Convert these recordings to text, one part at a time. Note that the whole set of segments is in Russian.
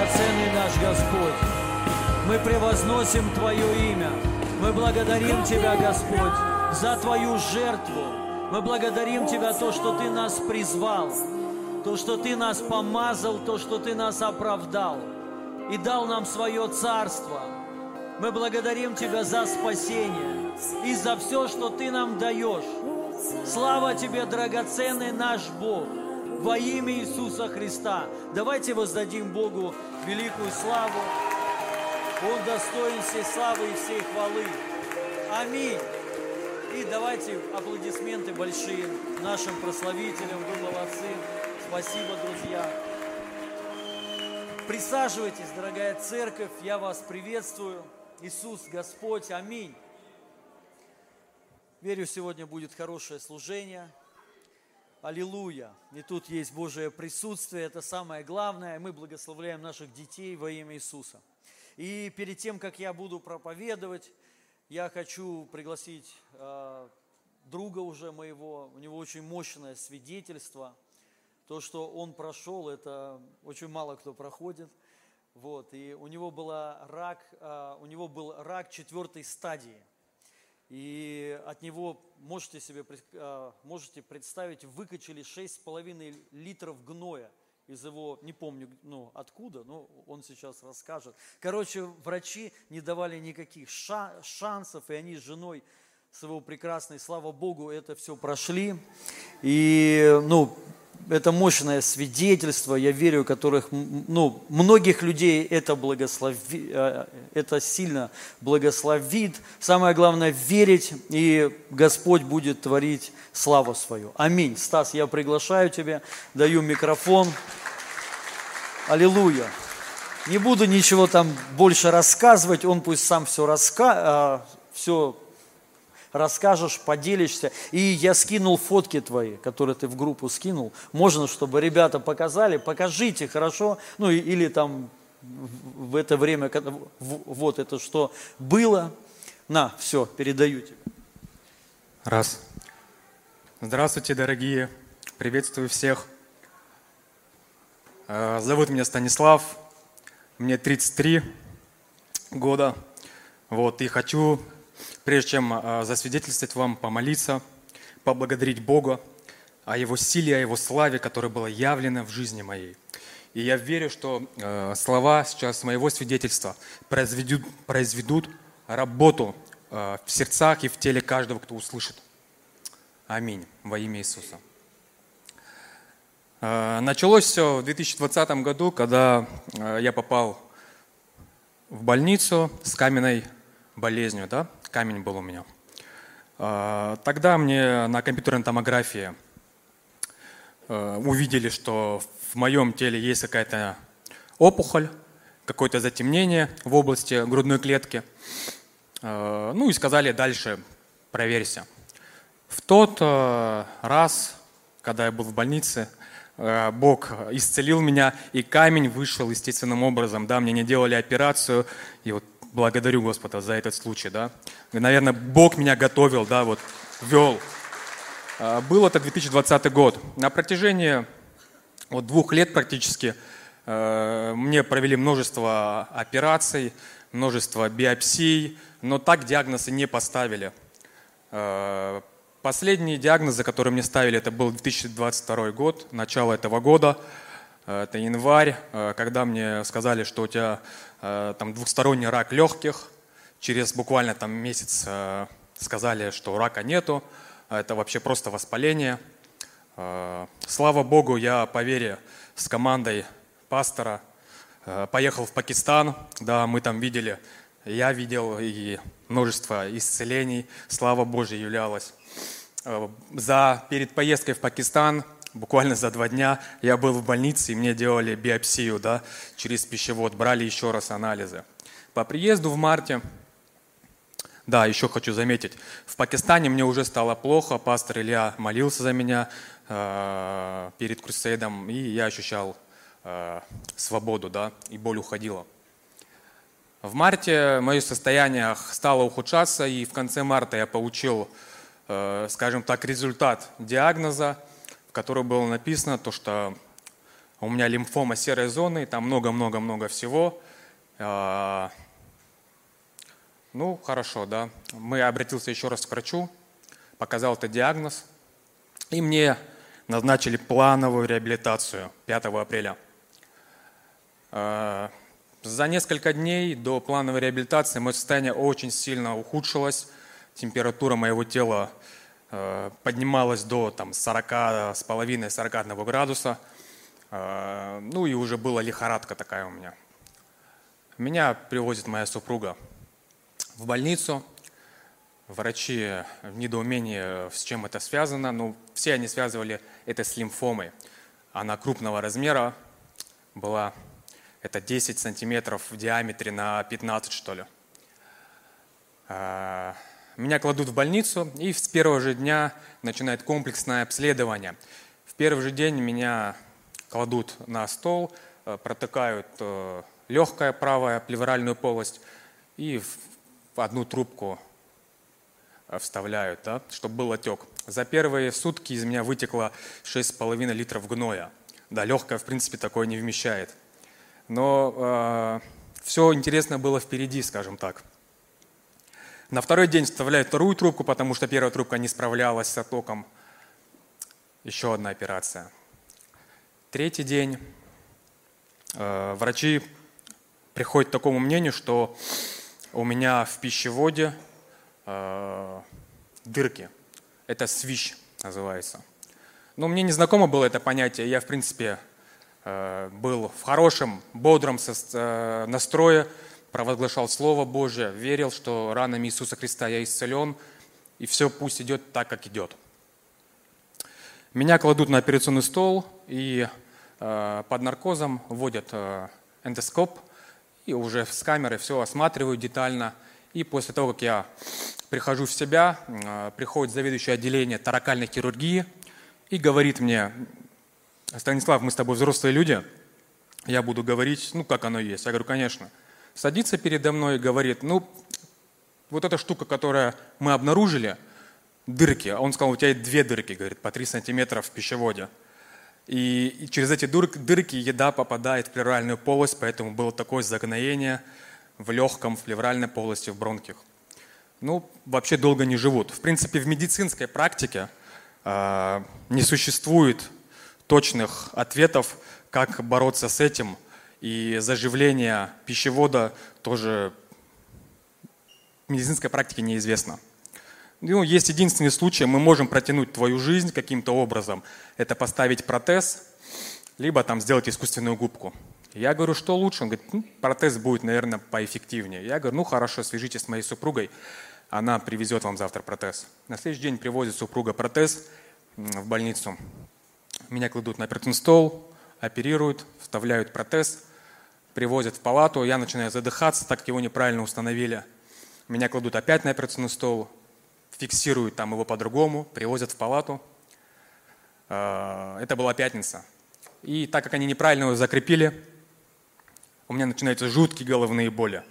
драгоценный наш Господь. Мы превозносим Твое имя. Мы благодарим Тебя, Господь, за Твою жертву. Мы благодарим Тебя то, что Ты нас призвал, то, что Ты нас помазал, то, что Ты нас оправдал и дал нам свое царство. Мы благодарим Тебя за спасение и за все, что Ты нам даешь. Слава Тебе, драгоценный наш Бог, во имя Иисуса Христа. Давайте воздадим Богу великую славу. Он достоин всей славы и всей хвалы. Аминь. И давайте аплодисменты большие нашим прославителям. Вы молодцы. Спасибо, друзья. Присаживайтесь, дорогая церковь. Я вас приветствую. Иисус Господь. Аминь. Верю, сегодня будет хорошее служение. Аллилуйя. И тут есть Божие присутствие, это самое главное. Мы благословляем наших детей во имя Иисуса. И перед тем, как я буду проповедовать, я хочу пригласить э, друга уже моего, у него очень мощное свидетельство. То, что он прошел, это очень мало кто проходит. Вот, и у него, была рак, э, у него был рак четвертой стадии. И от него, можете себе а, можете представить, выкачали 6,5 литров гноя из его, не помню, ну, откуда, но он сейчас расскажет. Короче, врачи не давали никаких шансов, и они с женой своего прекрасной, слава Богу, это все прошли. И, ну, это мощное свидетельство, я верю, которых, ну, многих людей это, благослови, э, это сильно благословит. Самое главное – верить, и Господь будет творить славу свою. Аминь. Стас, я приглашаю тебя, даю микрофон. Аллилуйя. Не буду ничего там больше рассказывать, он пусть сам все, раска... Э, все расскажешь, поделишься. И я скинул фотки твои, которые ты в группу скинул. Можно, чтобы ребята показали, покажите, хорошо? Ну, или там в это время, вот это что было. На, все, передаю тебе. Раз. Здравствуйте, дорогие. Приветствую всех. Э, зовут меня Станислав. Мне 33 года. Вот, и хочу Прежде чем а, засвидетельствовать вам, помолиться, поблагодарить Бога о Его силе, о Его славе, которая была явлена в жизни моей. И я верю, что э, слова сейчас моего свидетельства произведут, произведут работу э, в сердцах и в теле каждого, кто услышит. Аминь. Во имя Иисуса. Началось все в 2020 году, когда я попал в больницу с каменной болезнью. Да? Камень был у меня. А, тогда мне на компьютерной томографии а, увидели, что в моем теле есть какая-то опухоль, какое-то затемнение в области грудной клетки. А, ну и сказали дальше проверься. В тот раз, когда я был в больнице, Бог исцелил меня, и камень вышел естественным образом. Да, мне не делали операцию, и вот благодарю Господа за этот случай, да. Наверное, Бог меня готовил, да, вот, вел. А, был это 2020 год. На протяжении вот, двух лет практически э, мне провели множество операций, множество биопсий, но так диагнозы не поставили. Э, последние диагнозы, которые мне ставили, это был 2022 год, начало этого года. Э, это январь, когда мне сказали, что у тебя там двухсторонний рак легких. Через буквально там месяц э, сказали, что рака нету, это вообще просто воспаление. Э, слава Богу, я по вере с командой пастора поехал в Пакистан, да, мы там видели, я видел и множество исцелений, слава Божья являлась. За, перед поездкой в Пакистан Буквально за два дня я был в больнице, и мне делали биопсию да, через пищевод, брали еще раз анализы. По приезду в марте, да, еще хочу заметить, в Пакистане мне уже стало плохо, пастор Илья молился за меня э, перед крусейдом, и я ощущал э, свободу, да, и боль уходила. В марте мое состояние стало ухудшаться, и в конце марта я получил, э, скажем так, результат диагноза – в которой было написано то, что у меня лимфома серой зоны, там много-много-много всего. А, ну, хорошо, да. Мы обратился еще раз к врачу, показал этот диагноз, и мне назначили плановую реабилитацию 5 апреля. А, за несколько дней до плановой реабилитации мое состояние очень сильно ухудшилось. Температура моего тела поднималась до там, 40 с половиной 41 градуса. А, ну и уже была лихорадка такая у меня. Меня привозит моя супруга в больницу. Врачи в недоумении, с чем это связано. Ну, все они связывали это с лимфомой. Она крупного размера была, это 10 сантиметров в диаметре на 15, что ли. Меня кладут в больницу, и с первого же дня начинает комплексное обследование. В первый же день меня кладут на стол, э, протыкают э, легкая правая плевральную полость и в одну трубку э, вставляют, да, чтобы был отек. За первые сутки из меня вытекло 6,5 литров гноя. Да, легкая, в принципе, такое не вмещает. Но э, все интересно было впереди, скажем так. На второй день вставляют вторую трубку, потому что первая трубка не справлялась с отоком. Еще одна операция. Третий день э, врачи приходят к такому мнению, что у меня в пищеводе э, дырки. Это свищ называется. Но мне не знакомо было это понятие. Я, в принципе, э, был в хорошем, бодром э, настрое, провозглашал Слово Божье, верил, что ранами Иисуса Христа я исцелен, и все пусть идет так, как идет. Меня кладут на операционный стол и э, под наркозом вводят э, эндоскоп и уже с камерой все осматривают детально. И после того, как я прихожу в себя, э, приходит заведующий отделение таракальной хирургии и говорит мне, Станислав, мы с тобой взрослые люди, я буду говорить, ну, как оно есть. Я говорю, конечно. Садится передо мной и говорит, ну, вот эта штука, которую мы обнаружили – дырки. А он сказал, у тебя есть две дырки, говорит, по 3 сантиметра в пищеводе. И, через эти дырки еда попадает в плевральную полость, поэтому было такое загноение в легком, в плевральной полости, в бронхах. Ну, вообще долго не живут. В принципе, в медицинской практике э, не существует точных ответов, как бороться с этим. И заживление пищевода тоже в медицинской практике неизвестно. Ну, есть единственный случай, мы можем протянуть твою жизнь каким-то образом. Это поставить протез, либо там сделать искусственную губку. Я говорю, что лучше? Он говорит, ну, протез будет, наверное, поэффективнее. Я говорю, ну хорошо, свяжитесь с моей супругой, она привезет вам завтра протез. На следующий день привозит супруга протез в больницу. Меня кладут на операционный стол, оперируют, вставляют протез, привозят в палату, я начинаю задыхаться, так как его неправильно установили. Меня кладут опять на операционный стол, фиксируют там его по-другому, привозят в палату. А, это была пятница. И так как они неправильно его закрепили, у меня начинаются жуткие головные боли.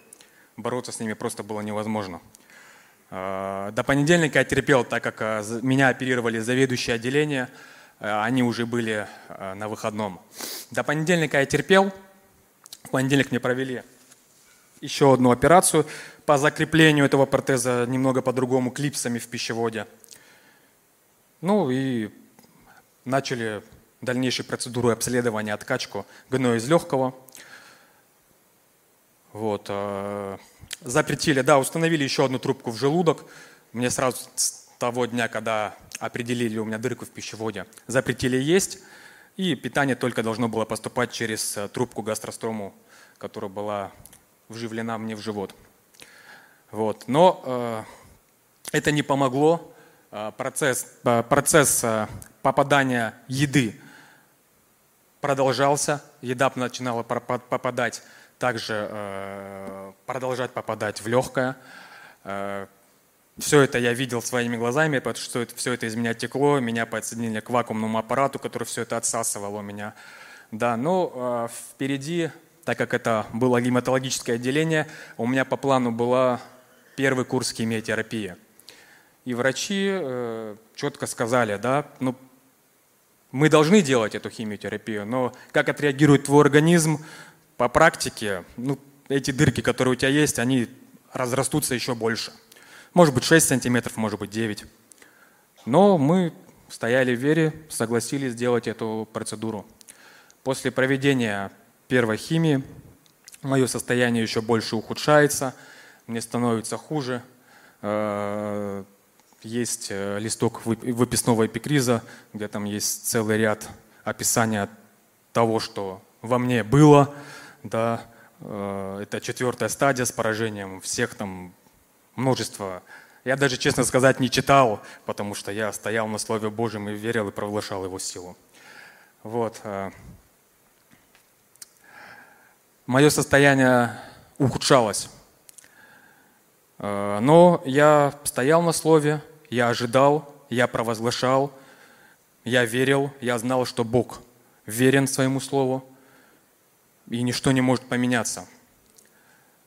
Бороться с ними просто было невозможно. А, до понедельника я терпел, так как а, меня оперировали заведующие отделения, они уже были на выходном. До понедельника я терпел, в понедельник мне провели еще одну операцию по закреплению этого протеза немного по-другому, клипсами в пищеводе. Ну и начали дальнейшую процедуру обследования, откачку гноя из легкого. Вот. Э, запретили, да, установили еще одну трубку в желудок. Мне сразу с того дня, когда определили у меня дырку в пищеводе, запретили есть. И питание только должно было поступать через э, трубку гастрострому, которая была вживлена мне в живот. Вот. Но э, это не помогло. Э, процесс, э, процесс попадания еды продолжался. Еда начинала попадать также э, продолжать попадать в легкое. Все это я видел своими глазами, потому что это, все это из меня текло, меня подсоединили к вакуумному аппарату, который все это отсасывал у меня. Да, но э, впереди так как это было гематологическое отделение, у меня по плану была первый курс химиотерапии. И врачи э, четко сказали, да, ну, мы должны делать эту химиотерапию, но как отреагирует твой организм по практике, ну, эти дырки, которые у тебя есть, они разрастутся еще больше. Может быть 6 сантиметров, может быть 9. Но мы стояли в вере, согласились сделать эту процедуру. После проведения первой химии мое состояние еще больше ухудшается, мне становится хуже. Э, есть э, листок выписного эпикриза, где там есть целый ряд описания того, что во мне было. Да, э, это четвертая стадия с поражением всех там множество. Я даже, честно сказать, не читал, потому что я стоял на Слове Божьем и верил и провозглашал его силу. Вот. Э. Мое состояние ухудшалось. Но я стоял на Слове, я ожидал, я провозглашал, я верил, я знал, что Бог верен своему Слову, и ничто не может поменяться.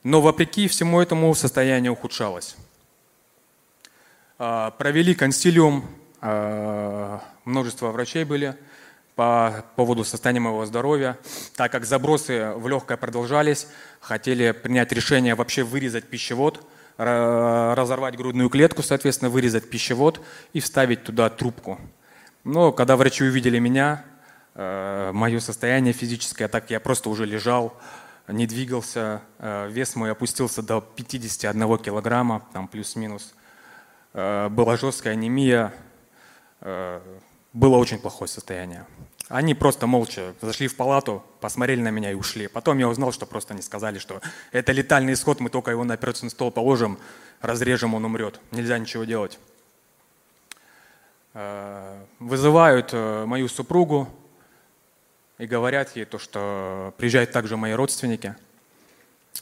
Но вопреки всему этому состояние ухудшалось. А, провели консилиум, а, множество врачей были по поводу состояния моего здоровья. Так как забросы в легкое продолжались, хотели принять решение вообще вырезать пищевод – разорвать грудную клетку, соответственно, вырезать пищевод и вставить туда трубку. Но когда врачи увидели меня, э, мое состояние физическое, так я просто уже лежал, не двигался, э, вес мой опустился до 51 килограмма, там плюс-минус. Э, была жесткая анемия, было очень плохое состояние. Они просто молча зашли в палату, посмотрели на меня и ушли. Потом я узнал, что просто они сказали, что это летальный исход, мы только его на операционный стол положим, разрежем, он умрет. Нельзя ничего делать. Э, вызывают э, мою супругу и говорят ей то, что приезжают также мои родственники.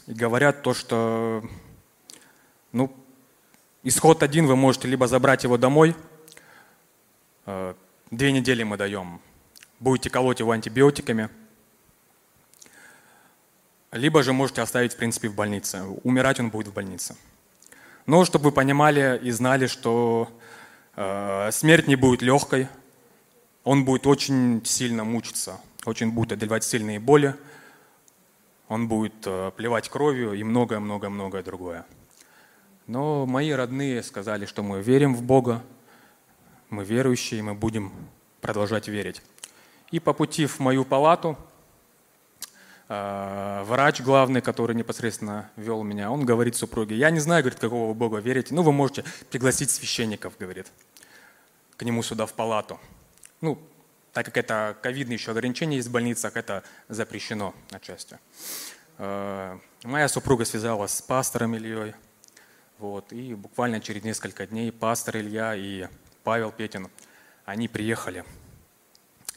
И говорят то, что ну, исход один, вы можете либо забрать его домой, э, две недели мы даем, будете колоть его антибиотиками, либо же можете оставить, в принципе, в больнице. Умирать он будет в больнице. Но чтобы вы понимали и знали, что э, смерть не будет легкой, он будет очень сильно мучиться, очень будет одолевать сильные боли, он будет э, плевать кровью и многое-многое-многое другое. Но мои родные сказали, что мы верим в Бога, мы верующие, мы будем продолжать верить. И по пути в мою палату э, врач главный, который непосредственно вел меня, он говорит супруге, я не знаю, говорит, какого вы Бога верите, ну вы можете пригласить священников, говорит, к нему сюда в палату. Ну, так как это ковидные еще ограничения есть в больницах, это запрещено отчасти. Э, моя супруга связалась с пастором Ильей, вот, и буквально через несколько дней пастор Илья и Павел Петин, они приехали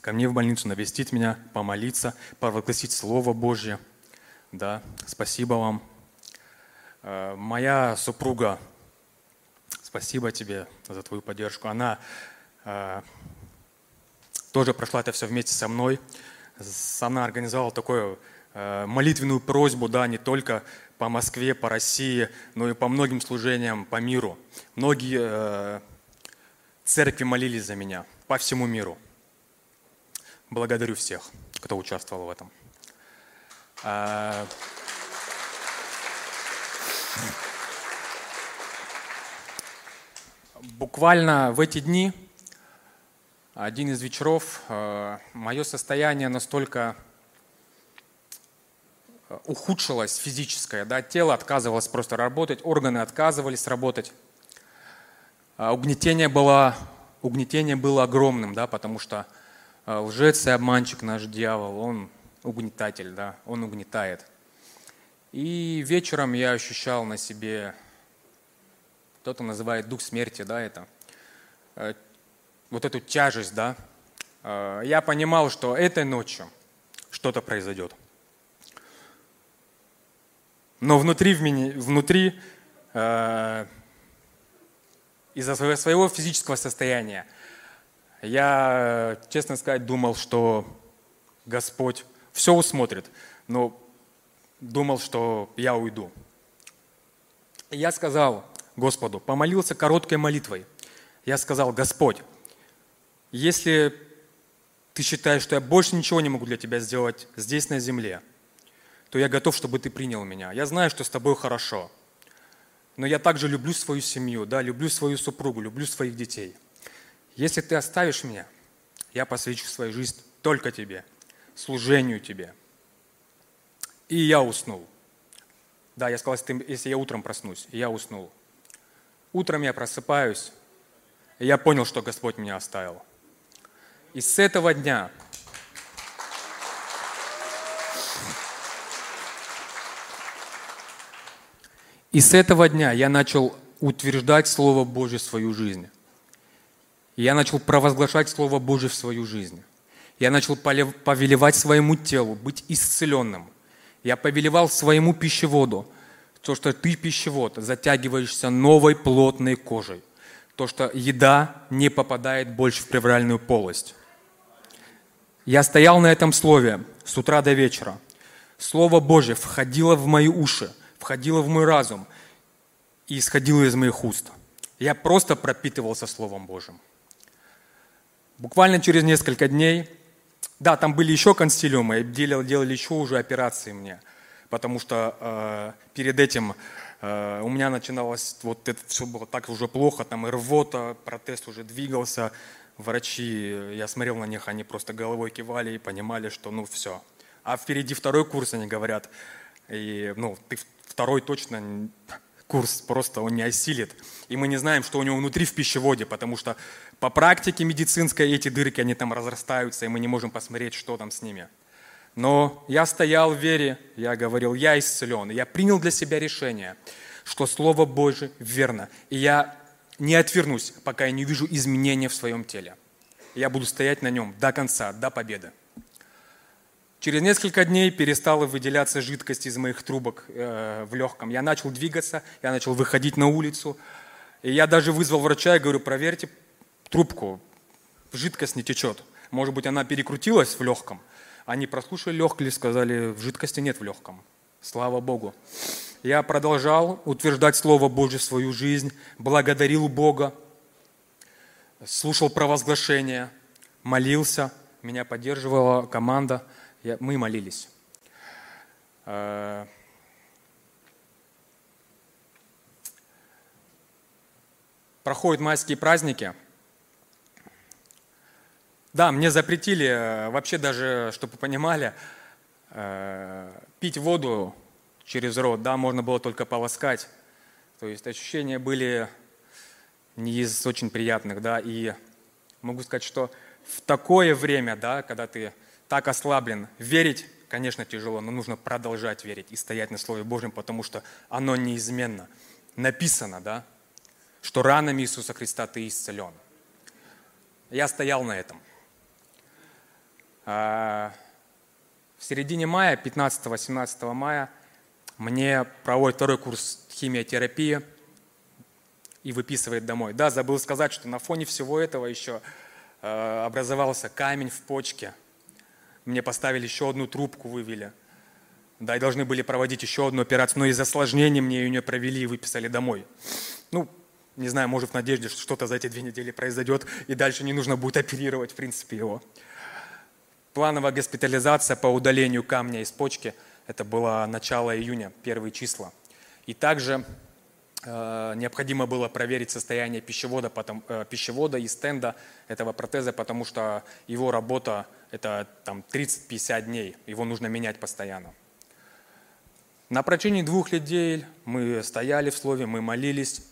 ко мне в больницу навестить меня, помолиться, провозгласить Слово Божье. Да, спасибо вам. Э, моя супруга, спасибо тебе за твою поддержку. Она э, тоже прошла это все вместе со мной. Она организовала такую э, молитвенную просьбу, да, не только по Москве, по России, но и по многим служениям по миру. Многие церкви молились за меня по всему миру. Благодарю всех, кто участвовал в этом. А, буквально в эти дни, один из вечеров, а, мое состояние настолько ухудшилось физическое, да, тело отказывалось просто работать, органы отказывались работать. А, угнетение было, угнетение было огромным, да, потому что а, лжец и обманщик наш дьявол, он угнетатель, да, он угнетает. И вечером я ощущал на себе, кто-то называет дух смерти, да, это, э, вот эту тяжесть, да. А, я понимал, что этой ночью что-то произойдет. Но внутри, внутри э, из-за своего физического состояния я, честно сказать, думал, что Господь все усмотрит, но думал, что я уйду. Я сказал Господу, помолился короткой молитвой. Я сказал, Господь, если ты считаешь, что я больше ничего не могу для тебя сделать здесь на земле, то я готов, чтобы ты принял меня. Я знаю, что с тобой хорошо. Но я также люблю свою семью, да, люблю свою супругу, люблю своих детей. Если ты оставишь меня, я посвящу свою жизнь только тебе, служению тебе. И я уснул. Да, я сказал, если я утром проснусь, я уснул. Утром я просыпаюсь, и я понял, что Господь меня оставил. И с этого дня И с этого дня я начал утверждать Слово Божье в свою жизнь. Я начал провозглашать Слово Божье в свою жизнь. Я начал повелевать своему телу быть исцеленным. Я повелевал своему пищеводу, то, что ты пищевод, затягиваешься новой плотной кожей. То, что еда не попадает больше в плевральную полость. Я стоял на этом слове с утра до вечера. Слово Божье входило в мои уши, входило в мой разум и исходило из моих уст. Я просто пропитывался Словом Божьим. Буквально через несколько дней, да, там были еще консилиумы, делали, делали еще уже операции мне, потому что э, перед этим э, у меня начиналось, вот это все было так уже плохо, там и рвота, протез уже двигался, врачи, я смотрел на них, они просто головой кивали и понимали, что ну все. А впереди второй курс, они говорят, и ну ты второй точно курс просто он не осилит. И мы не знаем, что у него внутри в пищеводе, потому что по практике медицинской эти дырки, они там разрастаются, и мы не можем посмотреть, что там с ними. Но я стоял в вере, я говорил, я исцелен. Я принял для себя решение, что Слово Божие верно. И я не отвернусь, пока я не вижу изменения в своем теле. Я буду стоять на нем до конца, до победы. Через несколько дней перестала выделяться жидкость из моих трубок э, в легком. Я начал двигаться, я начал выходить на улицу. И я даже вызвал врача и говорю, проверьте трубку, жидкость не течет. Может быть, она перекрутилась в легком. Они прослушали легкие, сказали, жидкости нет в легком. Слава Богу. Я продолжал утверждать Слово Божье в свою жизнь, благодарил Бога, слушал провозглашения, молился, меня поддерживала команда, я, мы молились. Э, проходят майские праздники. Да, мне запретили, э, вообще даже, чтобы вы понимали, э, пить воду через рот, да, можно было только полоскать. То есть ощущения были не из очень приятных, да, и могу сказать, что в такое время, да, когда ты так ослаблен, верить, конечно, тяжело, но нужно продолжать верить и стоять на Слове Божьем, потому что оно неизменно. Написано, да, что ранами Иисуса Христа ты исцелен. Я стоял на этом. А, в середине мая, 15-18 мая, мне проводит второй курс химиотерапии и выписывает домой. Да, забыл сказать, что на фоне всего этого еще э, образовался камень в почке. Мне поставили еще одну трубку, вывели. Да, и должны были проводить еще одну операцию, но из-за осложнений мне ее не провели и выписали домой. Ну, не знаю, может в надежде, что что-то за эти две недели произойдет, и дальше не нужно будет оперировать, в принципе, его. Плановая госпитализация по удалению камня из почки – это было начало июня, первые числа. И также э, необходимо было проверить состояние пищевода, потом, э, пищевода и стенда этого протеза, потому что его работа это там 30-50 дней, его нужно менять постоянно. На протяжении двух недель мы стояли в Слове, мы молились,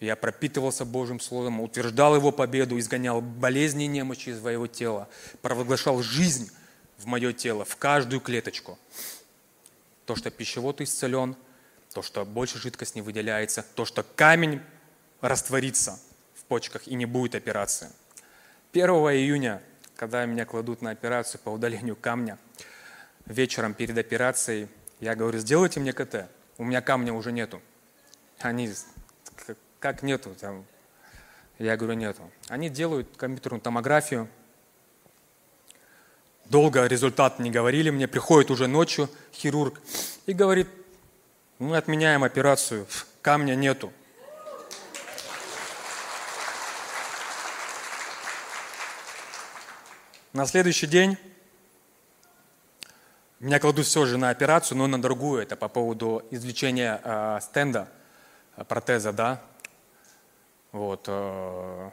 я пропитывался Божьим Словом, утверждал Его победу, изгонял болезни и немощи из своего тела, провозглашал жизнь в мое тело, в каждую клеточку. То, что пищевод исцелен, то, что больше жидкость не выделяется, то, что камень растворится в почках и не будет операции. 1 июня, когда меня кладут на операцию по удалению камня, вечером перед операцией я говорю, сделайте мне КТ, у меня камня уже нету. Они, как нету? Я говорю, нету. Они делают компьютерную томографию, Долго результат не говорили мне, приходит уже ночью хирург и говорит, мы отменяем операцию, камня нету. На следующий день меня кладут все же на операцию, но на другую. Это по поводу извлечения э, стенда, протеза, да. Вот. Э,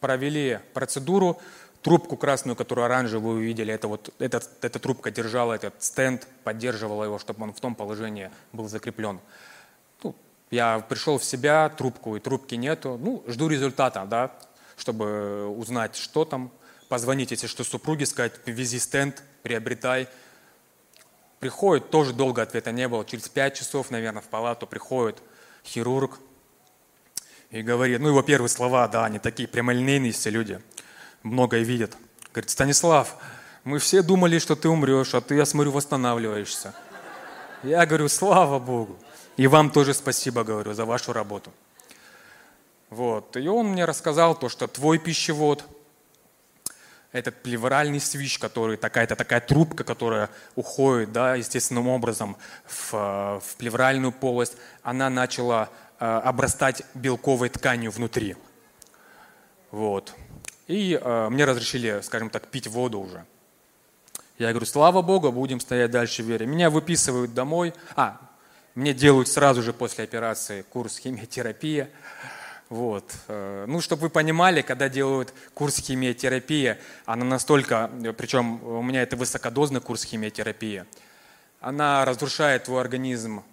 провели процедуру. Трубку красную, которую оранжевую увидели, это вот этот, эта трубка держала этот стенд, поддерживала его, чтобы он в том положении был закреплен. Ну, я пришел в себя, трубку и трубки нету. Ну, жду результата, да, чтобы узнать, что там. Позвонить, если что, супруге сказать, вези стенд, приобретай. Приходит, тоже долго ответа не было. Через пять часов, наверное, в палату приходит хирург и говорит, ну его первые слова, да, они такие прямолинейные все люди – многое видят. Говорит, Станислав, мы все думали, что ты умрешь, а ты, я смотрю, восстанавливаешься. Я говорю, слава Богу. И вам тоже спасибо, говорю, за вашу работу. Вот. И он мне рассказал то, что твой пищевод, этот плевральный свищ, который такая-то такая трубка, которая уходит, да, естественным образом в, в плевральную полость, она начала э, обрастать белковой тканью внутри. Вот. И э, мне разрешили, скажем так, пить воду уже. Я говорю, слава Богу, будем стоять дальше в вере. Меня выписывают домой. А, мне делают сразу же после операции курс химиотерапии. Вот. Э, ну, чтобы вы понимали, когда делают курс химиотерапии, она настолько, причем у меня это высокодозный курс химиотерапии, она разрушает твой организм,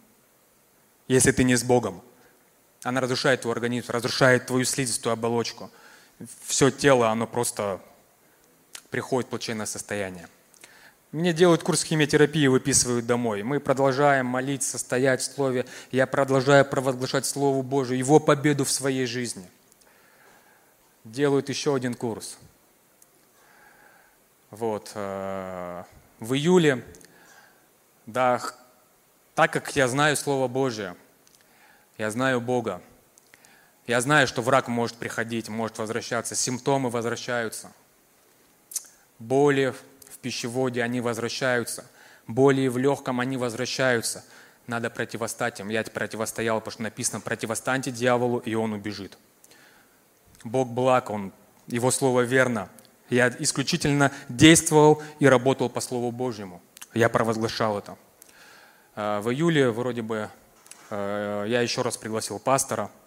если ты не с Богом. Она разрушает твой организм, разрушает твою слизистую оболочку все тело, оно просто приходит в плачевное состояние. Мне делают курс химиотерапии, выписывают домой. Мы продолжаем молиться, стоять в Слове. Я продолжаю провозглашать Слову Божию, Его победу в своей жизни. Делают еще один курс. Вот. Э, в июле, да, так как я знаю Слово Божие, я знаю Бога, я знаю, что враг может приходить, может возвращаться, симптомы возвращаются. Боли в пищеводе, они возвращаются. Боли в легком, они возвращаются. Надо противостать им. Я противостоял, потому что написано, противостаньте дьяволу, и он убежит. Бог благ, он, его слово верно. Я исключительно действовал и работал по Слову Божьему. Я провозглашал это. А, в июле вроде бы э, я еще раз пригласил пастора –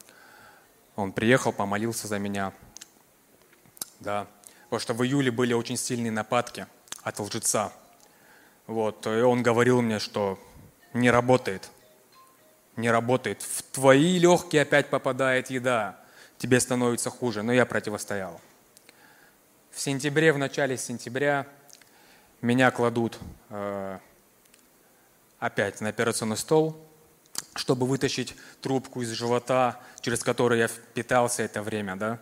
он приехал, помолился за меня. Да. Потому что в июле были очень сильные нападки от лжеца. Вот. И он говорил мне, что не работает. Не работает. В твои легкие опять попадает еда. Тебе становится хуже. Но я противостоял. В сентябре, в начале сентября меня кладут э, опять на операционный стол – чтобы вытащить трубку из живота, через которую я питался это время, да,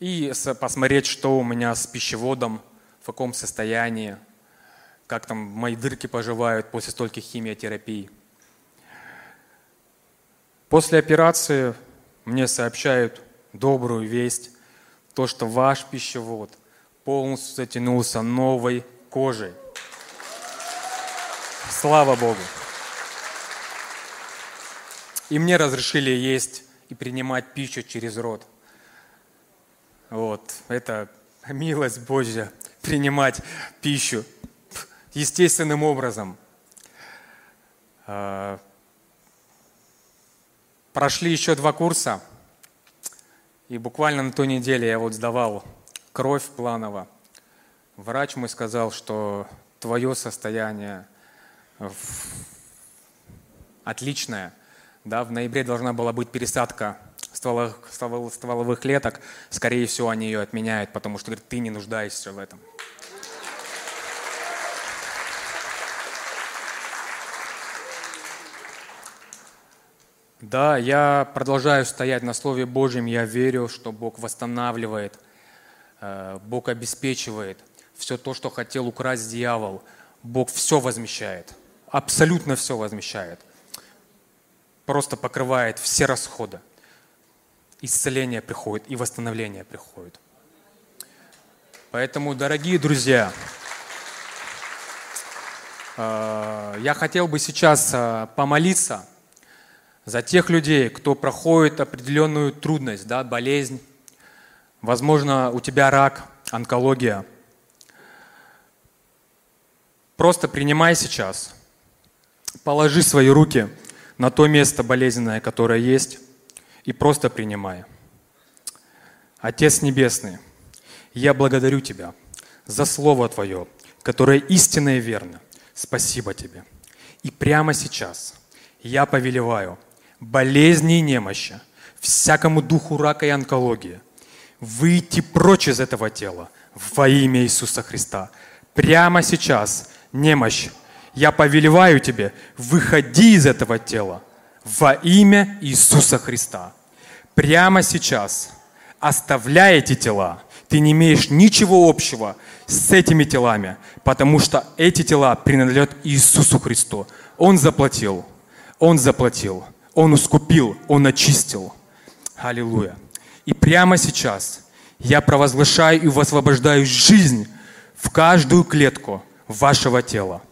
и посмотреть, что у меня с пищеводом, в каком состоянии, как там мои дырки поживают после стольких химиотерапий. После операции мне сообщают добрую весть, то, что ваш пищевод полностью затянулся новой кожей. Слава Богу! И мне разрешили есть и принимать пищу через рот. Вот, это милость Божья, принимать пищу естественным образом. А, прошли еще два курса, и буквально на той неделе я вот сдавал кровь планово. Врач мой сказал, что твое состояние отличное – да, в ноябре должна была быть пересадка стволовых, стволовых клеток. Скорее всего, они ее отменяют, потому что говорят, ты не нуждаешься в этом. Да, я продолжаю стоять на Слове Божьем, я верю, что Бог восстанавливает, э, Бог обеспечивает. Все то, что хотел украсть дьявол, Бог все возмещает, абсолютно все возмещает просто покрывает все расходы. Исцеление приходит и восстановление приходит. Поэтому, дорогие друзья, э, я хотел бы сейчас э, помолиться за тех людей, кто проходит определенную трудность, да, болезнь. Возможно, у тебя рак, онкология. Просто принимай сейчас. Положи свои руки на то место болезненное, которое есть, и просто принимай. Отец Небесный, я благодарю Тебя за Слово Твое, которое истинно и верно. Спасибо Тебе. И прямо сейчас я повелеваю болезни и немощи, всякому духу рака и онкологии, выйти прочь из этого тела во имя Иисуса Христа. Прямо сейчас немощь, я повелеваю тебе, выходи из этого тела во имя Иисуса Христа. Прямо сейчас, оставляя эти тела, ты не имеешь ничего общего с этими телами, потому что эти тела принадлежат Иисусу Христу. Он заплатил, Он заплатил, Он искупил, Он очистил. Аллилуйя. И прямо сейчас я провозглашаю и высвобождаю жизнь в каждую клетку вашего тела.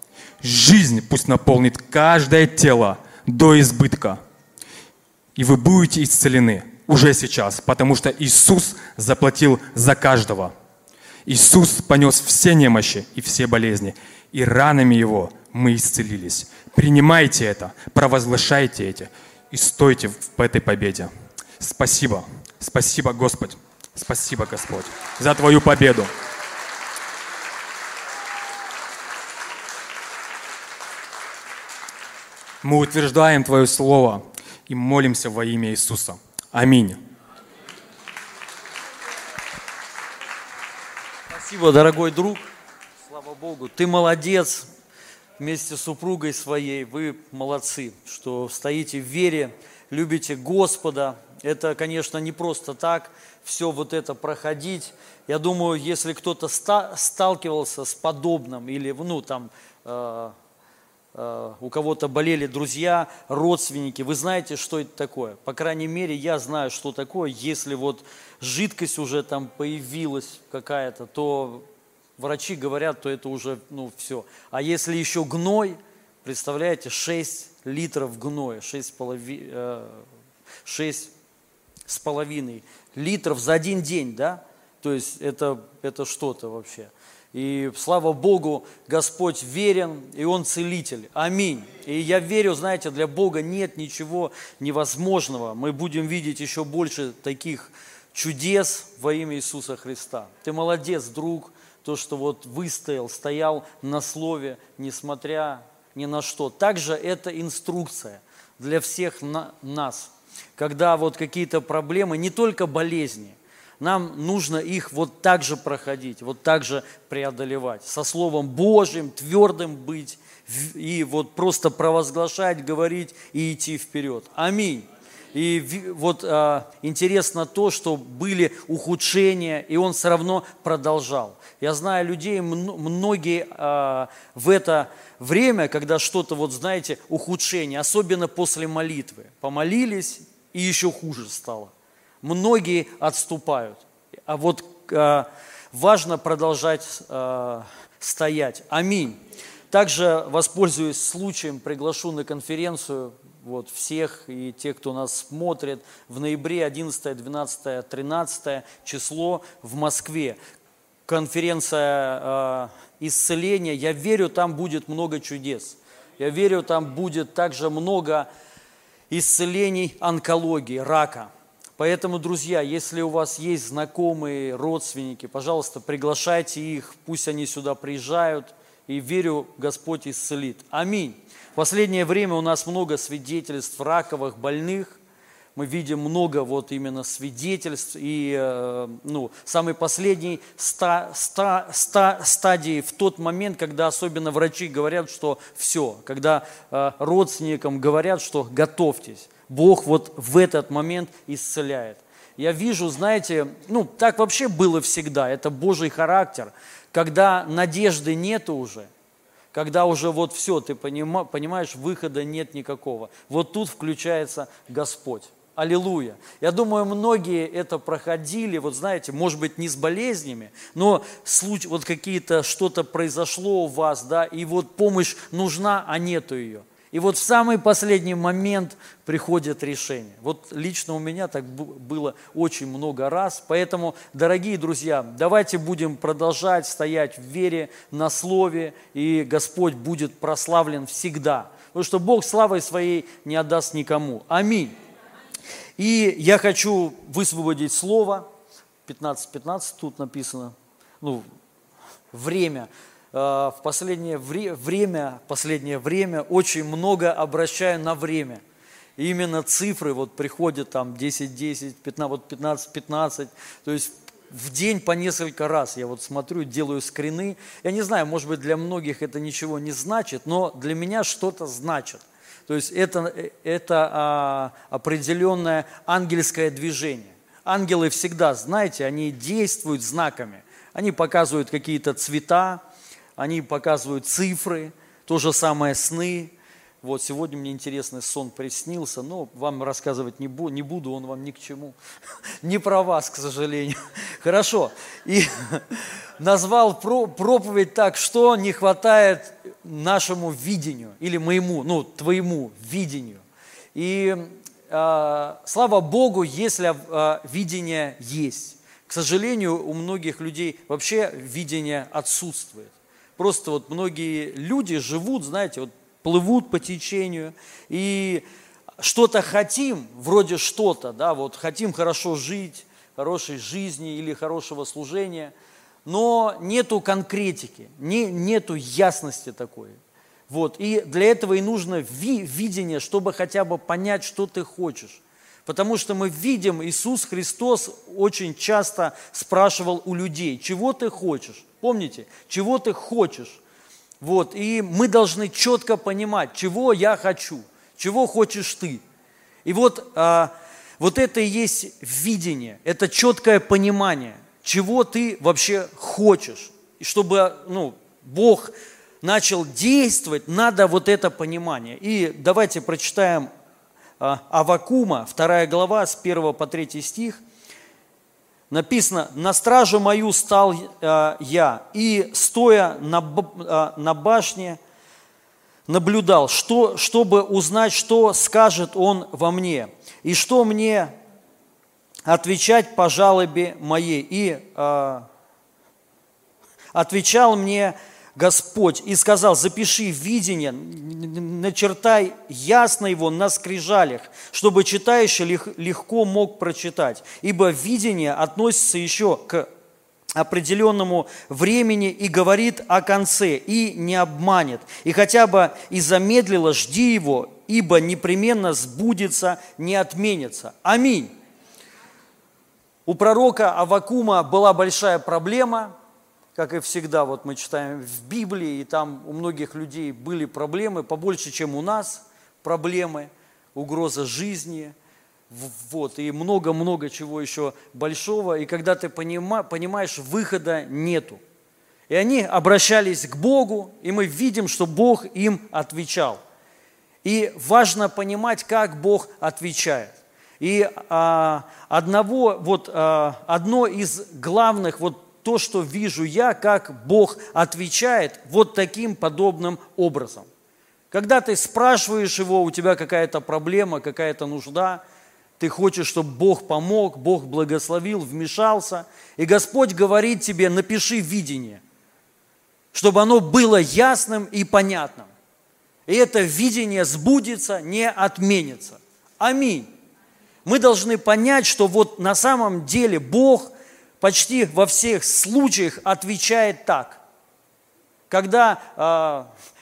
Жизнь пусть наполнит каждое тело до избытка. И вы будете исцелены уже сейчас, потому что Иисус заплатил за каждого. Иисус понес все немощи и все болезни, и ранами Его мы исцелились. Принимайте это, провозглашайте это и стойте в этой победе. Спасибо. Спасибо, Господь. Спасибо, Господь, за Твою победу. Мы утверждаем Твое Слово и молимся во имя Иисуса. Аминь. Спасибо, дорогой друг. Слава Богу. Ты молодец вместе с супругой своей. Вы молодцы, что стоите в вере, любите Господа. Это, конечно, не просто так все вот это проходить. Я думаю, если кто-то ста- сталкивался с подобным или, ну, там, э, у кого-то болели друзья, родственники, вы знаете, что это такое. По крайней мере, я знаю, что такое. Если вот жидкость уже там появилась какая-то, то врачи говорят, то это уже, ну, все. А если еще гной, представляете, 6 литров гноя, 6 полови, э, 6 с половиной литров за один день, да? То есть это, это что-то вообще. И слава Богу, Господь верен, и Он целитель. Аминь. И я верю, знаете, для Бога нет ничего невозможного. Мы будем видеть еще больше таких чудес во имя Иисуса Христа. Ты молодец, друг, то, что вот выстоял, стоял на слове, несмотря ни на что. Также это инструкция для всех на, нас. Когда вот какие-то проблемы, не только болезни, нам нужно их вот так же проходить, вот так же преодолевать. Со Словом Божьим, твердым быть, и вот просто провозглашать, говорить и идти вперед. Аминь. И вот а, интересно то, что были ухудшения, и он все равно продолжал. Я знаю людей, многие а, в это время, когда что-то, вот знаете, ухудшение, особенно после молитвы, помолились, и еще хуже стало. Многие отступают. А вот а, важно продолжать а, стоять. Аминь. Также, воспользуюсь случаем, приглашу на конференцию вот, всех и тех, кто нас смотрит, в ноябре 11, 12, 13 число в Москве. Конференция э, исцеления. Я верю, там будет много чудес. Я верю, там будет также много исцелений онкологии, рака. Поэтому, друзья, если у вас есть знакомые, родственники, пожалуйста, приглашайте их, пусть они сюда приезжают – и верю, Господь исцелит. Аминь. В последнее время у нас много свидетельств раковых больных. Мы видим много вот именно свидетельств. И э, ну, самый последний ста, ста, ста, стадии в тот момент, когда особенно врачи говорят, что все, когда э, родственникам говорят, что готовьтесь. Бог вот в этот момент исцеляет. Я вижу, знаете, ну так вообще было всегда, это Божий характер – когда надежды нет уже, когда уже вот все, ты понимаешь, выхода нет никакого. Вот тут включается Господь. Аллилуйя. Я думаю, многие это проходили, вот знаете, может быть, не с болезнями, но случай, вот какие-то, что-то произошло у вас, да, и вот помощь нужна, а нету ее. И вот в самый последний момент приходит решение. Вот лично у меня так было очень много раз. Поэтому, дорогие друзья, давайте будем продолжать стоять в вере, на слове, и Господь будет прославлен всегда. Потому что Бог славой своей не отдаст никому. Аминь. И я хочу высвободить слово. 15-15 тут написано. Ну, время. Э, в последнее время, последнее время очень много обращаю на время. И именно цифры, вот приходят там 10, 10, 15, вот 15, 15, то есть в день по несколько раз. Я вот смотрю, делаю скрины. Я не знаю, может быть, для многих это ничего не значит, но для меня что-то значит. То есть это, это а, определенное ангельское движение. Ангелы всегда, знаете, они действуют знаками. Они показывают какие-то цвета, они показывают цифры, то же самое сны. Вот сегодня мне интересный сон приснился, но вам рассказывать не, бу- не буду, он вам ни к чему. Не про вас, к сожалению. Хорошо. И назвал про- проповедь так, что не хватает нашему видению, или моему, ну, твоему видению. И э, слава Богу, если э, видение есть. К сожалению, у многих людей вообще видение отсутствует. Просто вот многие люди живут, знаете, вот плывут по течению и что-то хотим, вроде что-то, да, вот хотим хорошо жить, хорошей жизни или хорошего служения, но нету конкретики, не, нету ясности такой. Вот, и для этого и нужно ви, видение, чтобы хотя бы понять, что ты хочешь. Потому что мы видим, Иисус Христос очень часто спрашивал у людей, чего ты хочешь? Помните, чего ты хочешь? Вот, и мы должны четко понимать, чего я хочу, чего хочешь ты. И вот, а, вот это и есть видение, это четкое понимание, чего ты вообще хочешь. И чтобы ну, Бог начал действовать, надо вот это понимание. И давайте прочитаем а, Авакума, 2 глава, с 1 по 3 стих. Написано, «На стражу мою стал а, я, и, стоя на, а, на башне, наблюдал, что, чтобы узнать, что скажет он во мне, и что мне отвечать по жалобе моей. И отвечал мне Господь и сказал, запиши видение, начертай ясно его на скрижалях, чтобы читающий легко мог прочитать. Ибо видение относится еще к определенному времени и говорит о конце, и не обманет. И хотя бы и замедлило, жди его, ибо непременно сбудется, не отменится. Аминь. У пророка Авакума была большая проблема – как и всегда, вот мы читаем в Библии, и там у многих людей были проблемы, побольше, чем у нас проблемы, угроза жизни, вот, и много-много чего еще большого, и когда ты понима, понимаешь, выхода нету. И они обращались к Богу, и мы видим, что Бог им отвечал. И важно понимать, как Бог отвечает. И а, одного, вот, а, одно из главных вот то, что вижу я, как Бог отвечает вот таким подобным образом. Когда ты спрашиваешь его, у тебя какая-то проблема, какая-то нужда, ты хочешь, чтобы Бог помог, Бог благословил, вмешался, и Господь говорит тебе, напиши видение, чтобы оно было ясным и понятным. И это видение сбудется, не отменится. Аминь. Мы должны понять, что вот на самом деле Бог почти во всех случаях отвечает так. Когда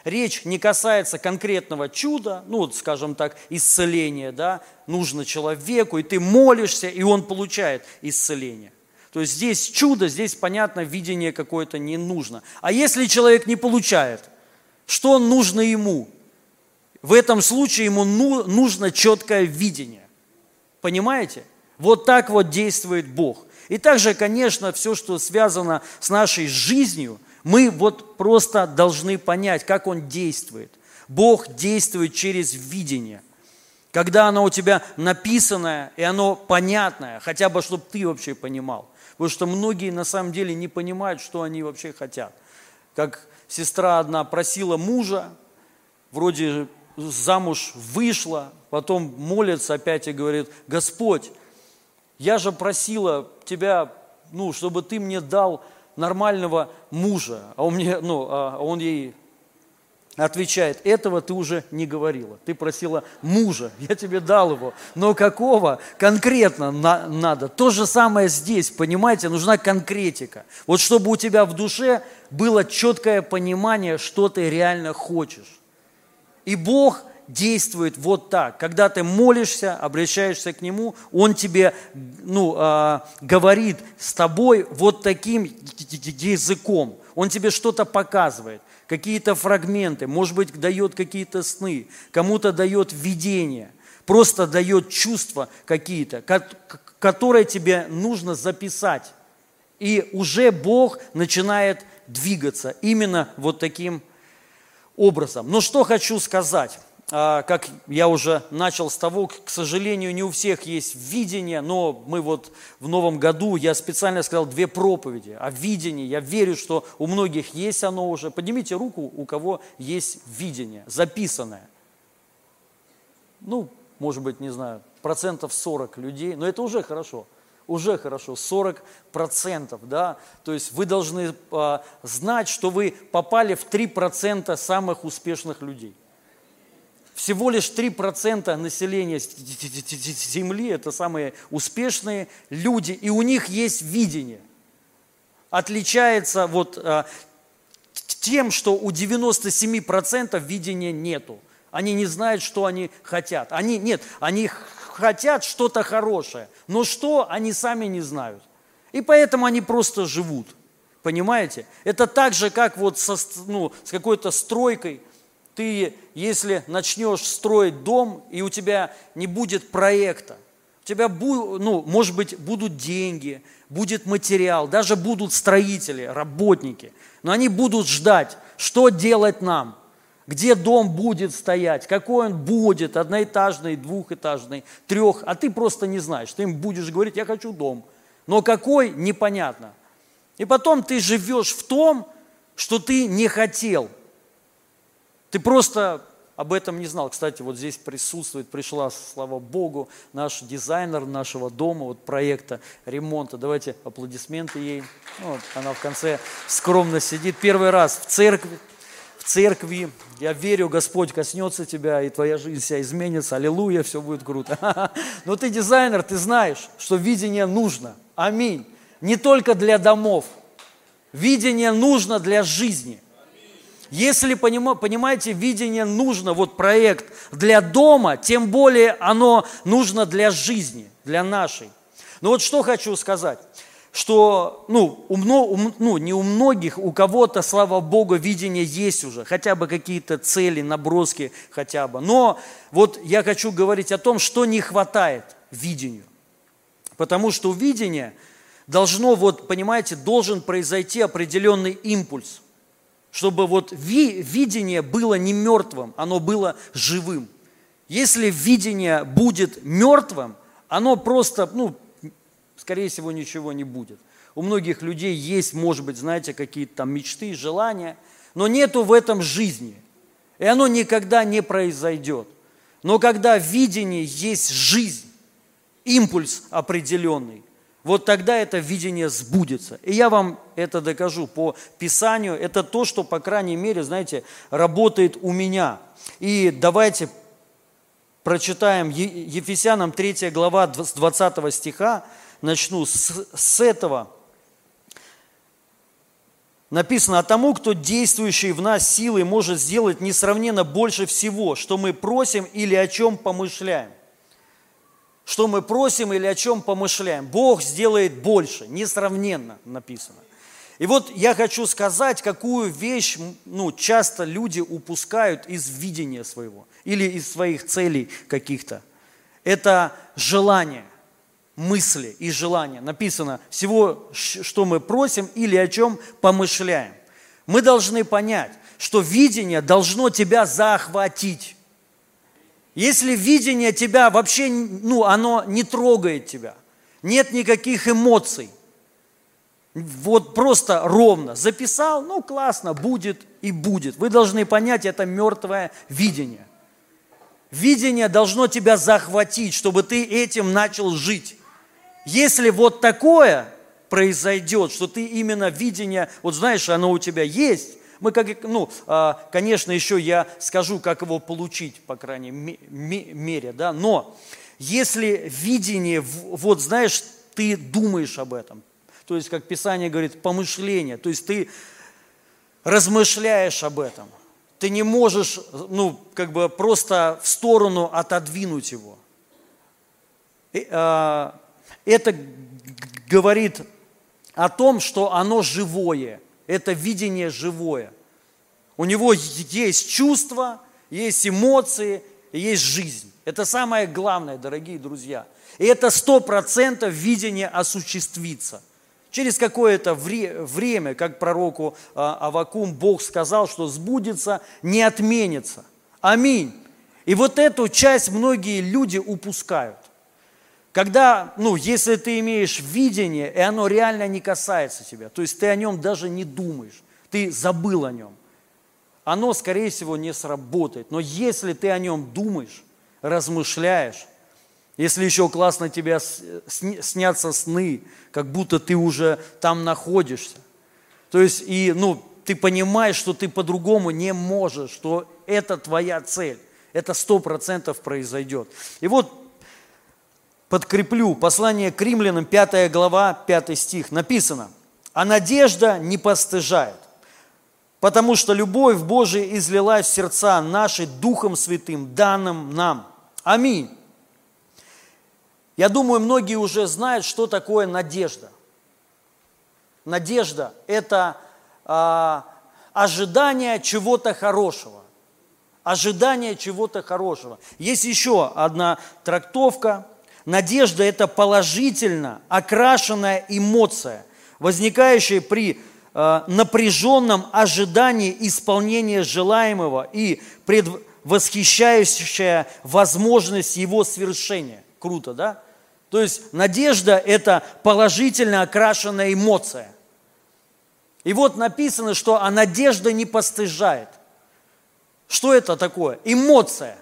э, речь не касается конкретного чуда, ну, вот, скажем так, исцеления, да, нужно человеку, и ты молишься, и он получает исцеление. То есть здесь чудо, здесь, понятно, видение какое-то не нужно. А если человек не получает, что нужно ему? В этом случае ему ну, нужно четкое видение. Понимаете? Вот так вот действует Бог. И также, конечно, все, что связано с нашей жизнью, мы вот просто должны понять, как Он действует. Бог действует через видение. Когда оно у тебя написанное, и оно понятное, хотя бы, чтобы ты вообще понимал. Потому что многие на самом деле не понимают, что они вообще хотят. Как сестра одна просила мужа, вроде замуж вышла, потом молится опять и говорит, Господь, я же просила тебя, ну, чтобы ты мне дал нормального мужа, а он, мне, ну, а он ей отвечает, этого ты уже не говорила. Ты просила мужа, я тебе дал его. Но какого конкретно на, надо? То же самое здесь, понимаете, нужна конкретика. Вот чтобы у тебя в душе было четкое понимание, что ты реально хочешь. И Бог действует вот так. Когда ты молишься, обращаешься к Нему, Он тебе ну, э, говорит с тобой вот таким языком. Он тебе что-то показывает какие-то фрагменты, может быть, дает какие-то сны, кому-то дает видение, просто дает чувства какие-то, которые тебе нужно записать. И уже Бог начинает двигаться именно вот таким образом. Но что хочу сказать. А, как я уже начал с того, к сожалению, не у всех есть видение, но мы вот в новом году, я специально сказал две проповеди о видении. Я верю, что у многих есть оно уже. Поднимите руку, у кого есть видение, записанное. Ну, может быть, не знаю, процентов 40 людей, но это уже хорошо. Уже хорошо, 40 процентов, да, то есть вы должны а, знать, что вы попали в 3 процента самых успешных людей. Всего лишь 3% населения Земли – это самые успешные люди, и у них есть видение. Отличается вот а, тем, что у 97% видения нету. Они не знают, что они хотят. Они, нет, они хотят что-то хорошее, но что, они сами не знают. И поэтому они просто живут. Понимаете? Это так же, как вот со, ну, с какой-то стройкой – ты, если начнешь строить дом, и у тебя не будет проекта, у тебя, ну, может быть, будут деньги, будет материал, даже будут строители, работники, но они будут ждать, что делать нам, где дом будет стоять, какой он будет, одноэтажный, двухэтажный, трех, а ты просто не знаешь, ты им будешь говорить, я хочу дом, но какой, непонятно. И потом ты живешь в том, что ты не хотел – ты просто об этом не знал. Кстати, вот здесь присутствует, пришла, слава Богу, наш дизайнер нашего дома, вот проекта ремонта. Давайте аплодисменты ей. Ну, вот, она в конце скромно сидит. Первый раз в церкви, в церкви. Я верю, Господь коснется тебя, и твоя жизнь вся изменится. Аллилуйя, все будет круто. Но ты дизайнер, ты знаешь, что видение нужно. Аминь. Не только для домов. Видение нужно для жизни. Если, понимаете, видение нужно, вот проект для дома, тем более оно нужно для жизни, для нашей. Но вот что хочу сказать, что ну, у, ну, не у многих, у кого-то, слава Богу, видение есть уже, хотя бы какие-то цели, наброски хотя бы. Но вот я хочу говорить о том, что не хватает видению. Потому что у видения должно, вот, понимаете, должен произойти определенный импульс чтобы вот ви, видение было не мертвым, оно было живым. Если видение будет мертвым, оно просто, ну, скорее всего, ничего не будет. У многих людей есть, может быть, знаете, какие-то там мечты, желания, но нету в этом жизни. И оно никогда не произойдет. Но когда в видении есть жизнь, импульс определенный, вот тогда это видение сбудется. И я вам это докажу по Писанию. Это то, что, по крайней мере, знаете, работает у меня. И давайте прочитаем Ефесянам 3 глава с 20 стиха. Начну с, с этого. Написано, а тому, кто действующий в нас силой может сделать несравненно больше всего, что мы просим или о чем помышляем что мы просим или о чем помышляем. Бог сделает больше, несравненно написано. И вот я хочу сказать, какую вещь ну, часто люди упускают из видения своего или из своих целей каких-то. Это желание, мысли и желания. Написано всего, что мы просим или о чем помышляем. Мы должны понять, что видение должно тебя захватить. Если видение тебя вообще, ну, оно не трогает тебя, нет никаких эмоций, вот просто ровно записал, ну классно, будет и будет. Вы должны понять, это мертвое видение. Видение должно тебя захватить, чтобы ты этим начал жить. Если вот такое произойдет, что ты именно видение, вот знаешь, оно у тебя есть, мы как, ну, а, конечно, еще я скажу, как его получить, по крайней мере, да, но если видение, вот знаешь, ты думаешь об этом, то есть, как Писание говорит, помышление, то есть ты размышляешь об этом, ты не можешь, ну, как бы просто в сторону отодвинуть его. А, это говорит о том, что оно живое, это видение живое. У него есть чувства, есть эмоции, есть жизнь. Это самое главное, дорогие друзья. И это сто процентов видение осуществится. Через какое-то время, как пророку а, Авакум, Бог сказал, что сбудется, не отменится. Аминь. И вот эту часть многие люди упускают. Когда, ну, если ты имеешь видение, и оно реально не касается тебя, то есть ты о нем даже не думаешь, ты забыл о нем, оно, скорее всего, не сработает. Но если ты о нем думаешь, размышляешь, если еще классно тебе снятся сны, как будто ты уже там находишься, то есть и, ну, ты понимаешь, что ты по-другому не можешь, что это твоя цель, это сто процентов произойдет. И вот подкреплю. Послание к римлянам, 5 глава, 5 стих. Написано, «А надежда не постыжает, потому что любовь Божия излилась в сердца наши Духом Святым, данным нам». Аминь. Я думаю, многие уже знают, что такое надежда. Надежда – это э, ожидание чего-то хорошего. Ожидание чего-то хорошего. Есть еще одна трактовка – Надежда – это положительно окрашенная эмоция, возникающая при э, напряженном ожидании исполнения желаемого и предвосхищающая возможность его свершения. Круто, да? То есть надежда – это положительно окрашенная эмоция. И вот написано, что а надежда не постыжает. Что это такое? Эмоция.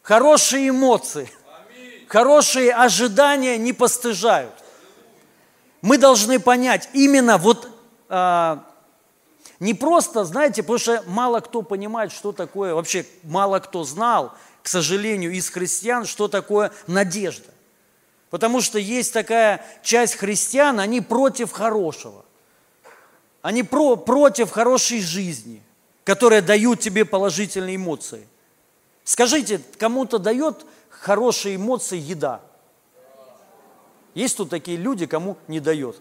Хорошие эмоции – хорошие ожидания не постыжают. Мы должны понять, именно вот а, не просто, знаете, потому что мало кто понимает, что такое, вообще мало кто знал, к сожалению, из христиан, что такое надежда. Потому что есть такая часть христиан, они против хорошего. Они про, против хорошей жизни, которая дают тебе положительные эмоции. Скажите, кому-то дает хорошие эмоции – еда. Есть тут такие люди, кому не дает.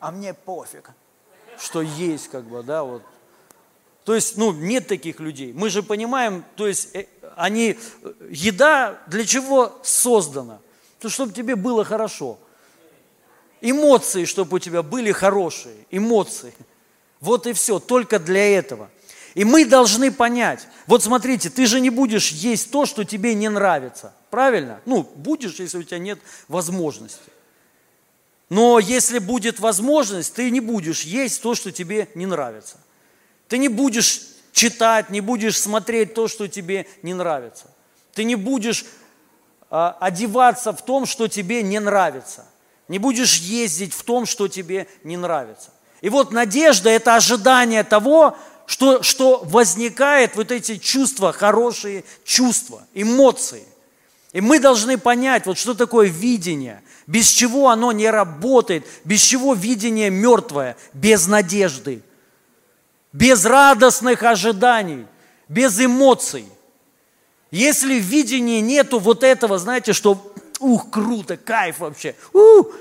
А мне пофиг, что есть, как бы, да, вот. То есть, ну, нет таких людей. Мы же понимаем, то есть, э, они, еда для чего создана? То, чтобы тебе было хорошо. Эмоции, чтобы у тебя были хорошие, эмоции. Вот и все, только для этого. И мы должны понять, вот смотрите, ты же не будешь есть то, что тебе не нравится. Правильно? Ну, будешь, если у тебя нет возможности. Но если будет возможность, ты не будешь есть то, что тебе не нравится. Ты не будешь читать, не будешь смотреть то, что тебе не нравится. Ты не будешь э, одеваться в том, что тебе не нравится. Не будешь ездить в том, что тебе не нравится. И вот надежда – это ожидание того, что, что возникает вот эти чувства, хорошие чувства, эмоции. И мы должны понять, вот что такое видение, без чего оно не работает, без чего видение мертвое, без надежды, без радостных ожиданий, без эмоций. Если в видении нету вот этого, знаете, что ух, круто, кайф вообще, ух,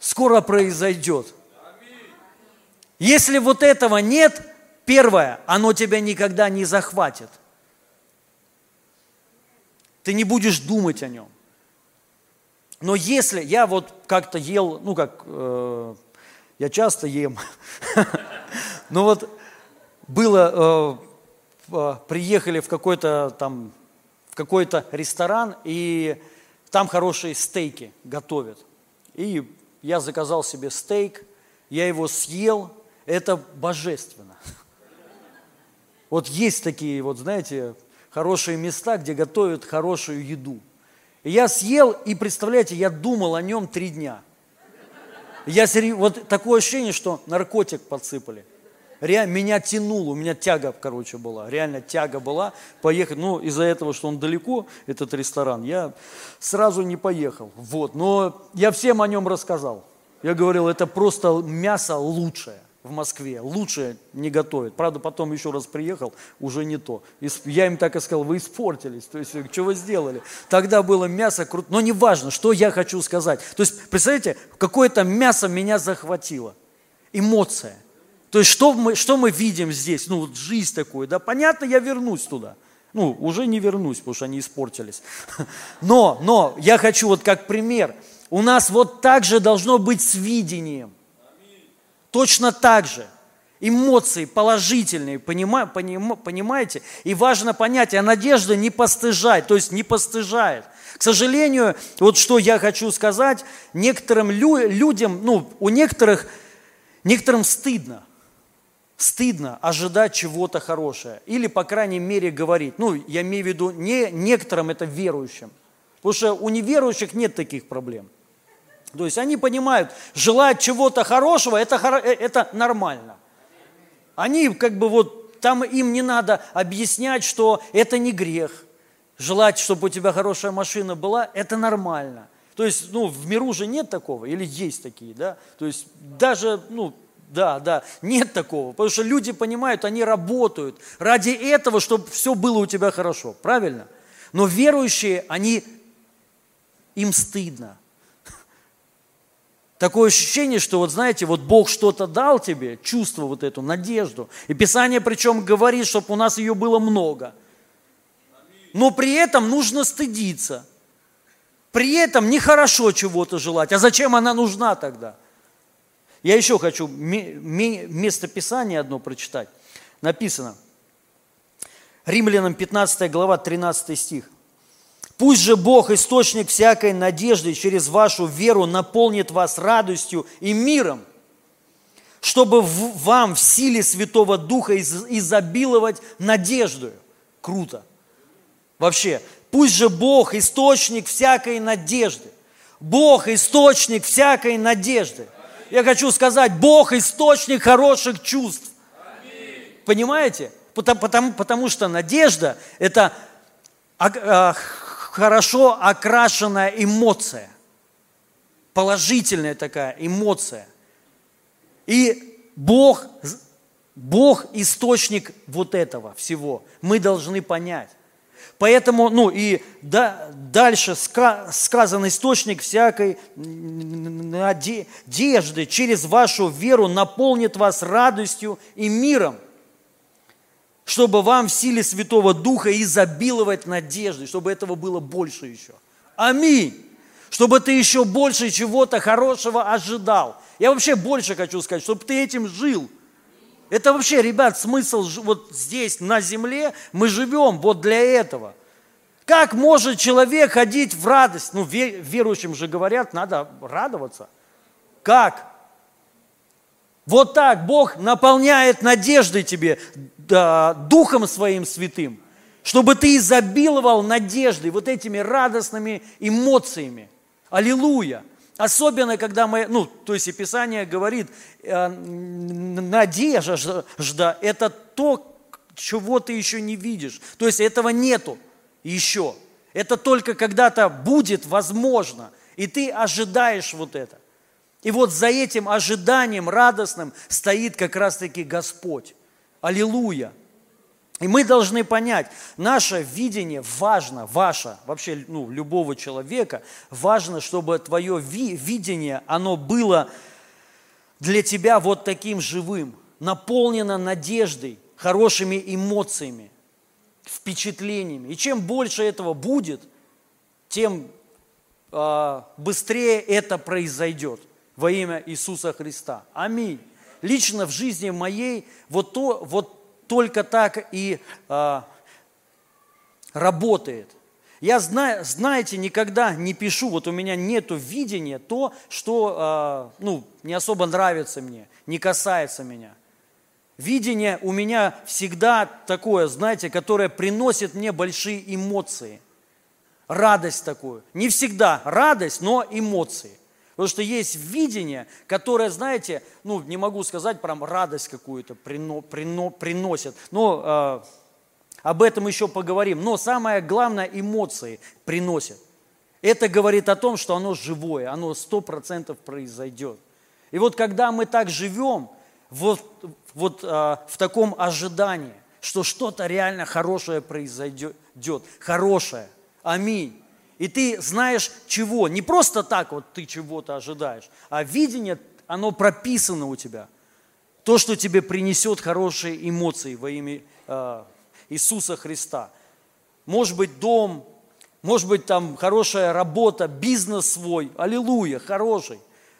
скоро произойдет. Если вот этого нет, Первое, оно тебя никогда не захватит. Ты не будешь думать о нем. Но если я вот как-то ел, ну как, э, я часто ем, но вот было, э, приехали в какой-то там, в какой-то ресторан, и там хорошие стейки готовят. И я заказал себе стейк, я его съел, это божественно. Вот есть такие, вот знаете, хорошие места, где готовят хорошую еду. И я съел, и представляете, я думал о нем три дня. Я серьез... Вот такое ощущение, что наркотик подсыпали. Реально, меня тянуло, у меня тяга, короче, была. Реально тяга была поехать. Ну, из-за этого, что он далеко, этот ресторан, я сразу не поехал. Вот, но я всем о нем рассказал. Я говорил, это просто мясо лучшее в Москве. Лучше не готовят. Правда, потом еще раз приехал, уже не то. Я им так и сказал, вы испортились. То есть, что вы сделали? Тогда было мясо круто. Но не важно, что я хочу сказать. То есть, представляете, какое-то мясо меня захватило. Эмоция. То есть, что мы, что мы видим здесь? Ну, вот жизнь такую, да? Понятно, я вернусь туда. Ну, уже не вернусь, потому что они испортились. Но, но, я хочу вот как пример. У нас вот так же должно быть с видением – Точно так же эмоции положительные, понима, поним, понимаете? И важно понять, а надежда не постыжает, то есть не постыжает. К сожалению, вот что я хочу сказать, некоторым лю, людям, ну, у некоторых, некоторым стыдно, стыдно ожидать чего-то хорошего. Или, по крайней мере, говорить. Ну, я имею в виду, не некоторым это верующим. Потому что у неверующих нет таких проблем. То есть они понимают, желать чего-то хорошего, это, э, это нормально. Они как бы вот, там им не надо объяснять, что это не грех. Желать, чтобы у тебя хорошая машина была, это нормально. То есть, ну, в миру же нет такого, или есть такие, да? То есть, даже, ну, да, да, нет такого. Потому что люди понимают, они работают ради этого, чтобы все было у тебя хорошо, правильно? Но верующие, они, им стыдно. Такое ощущение, что вот знаете, вот Бог что-то дал тебе, чувство вот эту, надежду. И Писание причем говорит, чтобы у нас ее было много. Но при этом нужно стыдиться. При этом нехорошо чего-то желать. А зачем она нужна тогда? Я еще хочу место Писания одно прочитать. Написано. Римлянам 15 глава, 13 стих. Пусть же Бог, источник всякой надежды, через вашу веру наполнит вас радостью и миром, чтобы в, вам в силе Святого Духа из, изобиловать надеждою. Круто. Вообще, пусть же Бог, источник всякой надежды. Бог, источник всякой надежды. Я хочу сказать, Бог, источник хороших чувств. Понимаете? Потому, потому, потому что надежда – это хорошо окрашенная эмоция, положительная такая эмоция. И Бог, Бог источник вот этого всего. Мы должны понять. Поэтому, ну и да, дальше сказан источник всякой надежды через вашу веру наполнит вас радостью и миром – чтобы вам в силе Святого Духа изобиловать надеждой, чтобы этого было больше еще. Аминь. Чтобы ты еще больше чего-то хорошего ожидал. Я вообще больше хочу сказать, чтобы ты этим жил. Это вообще, ребят, смысл вот здесь, на земле, мы живем вот для этого. Как может человек ходить в радость? Ну, верующим же говорят, надо радоваться. Как? Вот так Бог наполняет надеждой тебе, да, Духом Своим Святым, чтобы ты изобиловал надеждой, вот этими радостными эмоциями. Аллилуйя! Особенно, когда мы, ну, то есть и Писание говорит, э, надежда – это то, чего ты еще не видишь. То есть этого нету еще. Это только когда-то будет возможно, и ты ожидаешь вот это. И вот за этим ожиданием радостным стоит как раз-таки Господь. Аллилуйя! И мы должны понять, наше видение важно, ваше, вообще ну, любого человека, важно, чтобы твое ви- видение, оно было для тебя вот таким живым, наполнено надеждой, хорошими эмоциями, впечатлениями. И чем больше этого будет, тем э, быстрее это произойдет во имя Иисуса Христа. Аминь. Лично в жизни моей вот, то, вот только так и а, работает. Я, знаю, знаете, никогда не пишу, вот у меня нет видения то, что а, ну, не особо нравится мне, не касается меня. Видение у меня всегда такое, знаете, которое приносит мне большие эмоции. Радость такую. Не всегда радость, но эмоции. Потому что есть видение, которое, знаете, ну, не могу сказать, прям радость какую-то прино, прино, приносит. Но э, об этом еще поговорим. Но самое главное, эмоции приносит. Это говорит о том, что оно живое, оно сто процентов произойдет. И вот когда мы так живем, вот, вот а, в таком ожидании, что что-то реально хорошее произойдет, хорошее, аминь. И ты знаешь чего, не просто так вот ты чего-то ожидаешь, а видение, оно прописано у тебя. То, что тебе принесет хорошие эмоции во имя э, Иисуса Христа. Может быть, дом, может быть, там хорошая работа, бизнес свой, аллилуйя, хороший,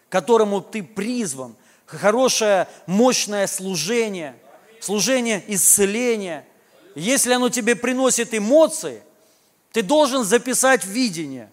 которому ты призван, хорошее, мощное служение, служение исцеления. Если оно тебе приносит эмоции, ты должен записать видение.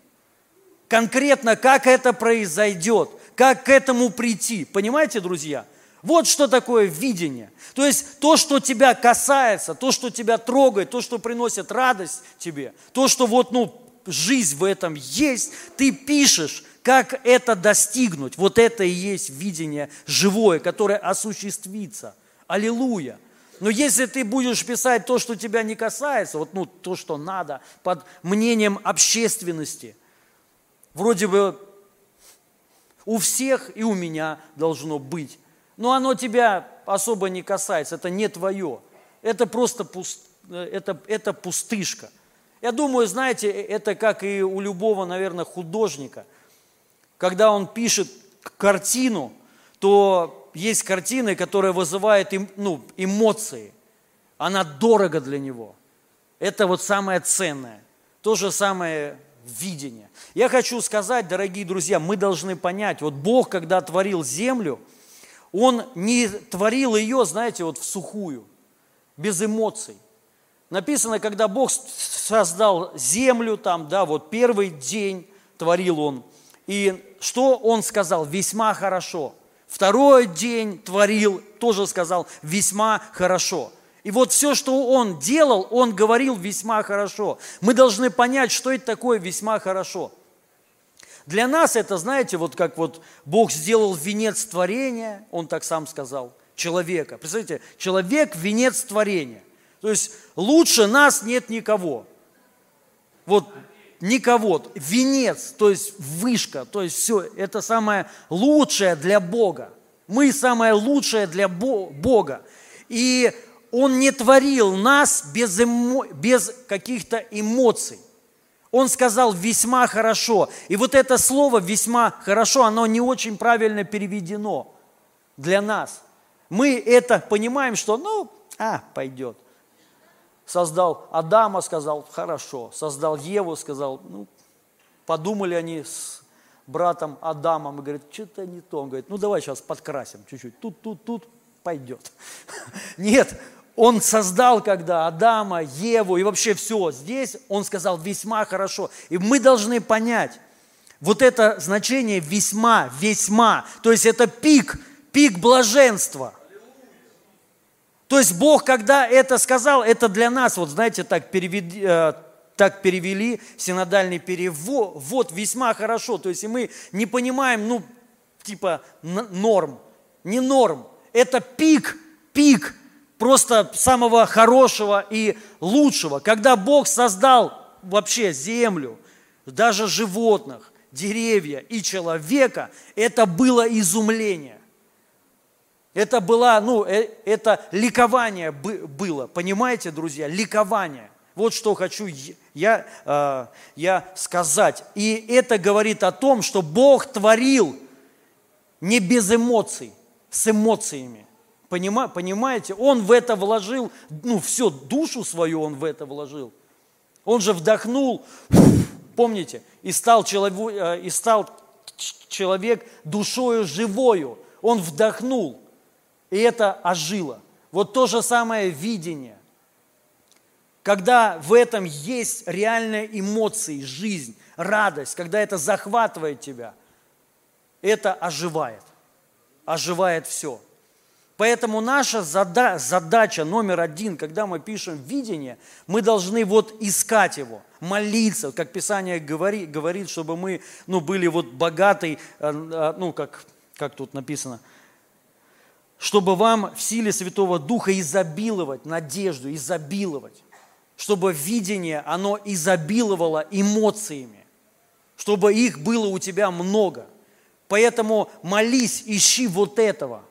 Конкретно, как это произойдет, как к этому прийти. Понимаете, друзья? Вот что такое видение. То есть то, что тебя касается, то, что тебя трогает, то, что приносит радость тебе, то, что вот, ну, жизнь в этом есть, ты пишешь, как это достигнуть. Вот это и есть видение живое, которое осуществится. Аллилуйя. Но если ты будешь писать то, что тебя не касается, вот ну, то, что надо, под мнением общественности, вроде бы у всех и у меня должно быть, но оно тебя особо не касается, это не твое, это просто пуст, это, это пустышка. Я думаю, знаете, это как и у любого, наверное, художника. Когда он пишет картину, то есть картины, которые вызывают ну, эмоции. Она дорого для него. Это вот самое ценное. То же самое видение. Я хочу сказать, дорогие друзья, мы должны понять, вот Бог, когда творил землю, Он не творил ее, знаете, вот в сухую, без эмоций. Написано, когда Бог создал землю, там, да, вот первый день творил Он. И что Он сказал? Весьма хорошо. Второй день творил, тоже сказал, весьма хорошо. И вот все, что он делал, он говорил весьма хорошо. Мы должны понять, что это такое весьма хорошо. Для нас это, знаете, вот как вот Бог сделал венец творения, он так сам сказал, человека. Представляете, человек – венец творения. То есть лучше нас нет никого. Вот никого. Венец, то есть вышка, то есть все, это самое лучшее для Бога. Мы самое лучшее для Бога. И Он не творил нас без, эмо... без каких-то эмоций. Он сказал весьма хорошо. И вот это слово весьма хорошо, оно не очень правильно переведено для нас. Мы это понимаем, что ну, а, пойдет создал Адама, сказал, хорошо. Создал Еву, сказал, ну, подумали они с братом Адамом и говорят, что-то не то. Он говорит, ну давай сейчас подкрасим чуть-чуть. Тут, тут, тут пойдет. Нет, он создал когда Адама, Еву и вообще все. Здесь он сказал весьма хорошо. И мы должны понять, вот это значение весьма, весьма, то есть это пик, пик блаженства. То есть Бог, когда это сказал, это для нас, вот знаете, так, переведи, э, так перевели, синодальный перевод, вот весьма хорошо. То есть и мы не понимаем, ну, типа норм, не норм. Это пик, пик просто самого хорошего и лучшего. Когда Бог создал вообще землю, даже животных, деревья и человека, это было изумление. Это было, ну, э, это ликование было, понимаете, друзья, ликование. Вот что хочу я, э, я сказать. И это говорит о том, что Бог творил не без эмоций, с эмоциями. Понима, понимаете? Он в это вложил, ну, все, душу свою он в это вложил. Он же вдохнул, помните, и стал, человек, э, и стал человек душою живою. Он вдохнул. И это ожило. Вот то же самое видение. Когда в этом есть реальные эмоции, жизнь, радость, когда это захватывает тебя, это оживает. Оживает все. Поэтому наша зада- задача номер один, когда мы пишем видение, мы должны вот искать его, молиться, как Писание говорит, говорит чтобы мы ну, были вот богаты, э, э, ну как, как тут написано, чтобы вам в силе Святого Духа изобиловать надежду, изобиловать, чтобы видение, оно изобиловало эмоциями, чтобы их было у тебя много. Поэтому молись, ищи вот этого –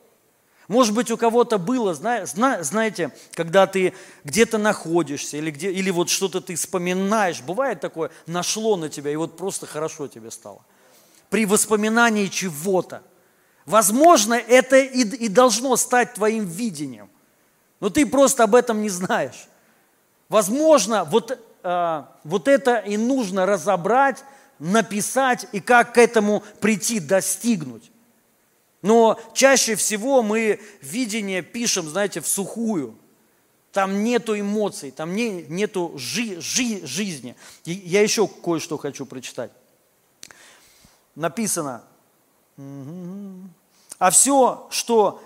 может быть, у кого-то было, знаете, когда ты где-то находишься или, где, или вот что-то ты вспоминаешь, бывает такое, нашло на тебя, и вот просто хорошо тебе стало. При воспоминании чего-то. Возможно, это и, и должно стать твоим видением, но ты просто об этом не знаешь. Возможно, вот, э, вот это и нужно разобрать, написать и как к этому прийти, достигнуть. Но чаще всего мы видение пишем, знаете, в сухую. Там нету эмоций, там не, нету жи, жи, жизни. И я еще кое-что хочу прочитать. Написано, а все, что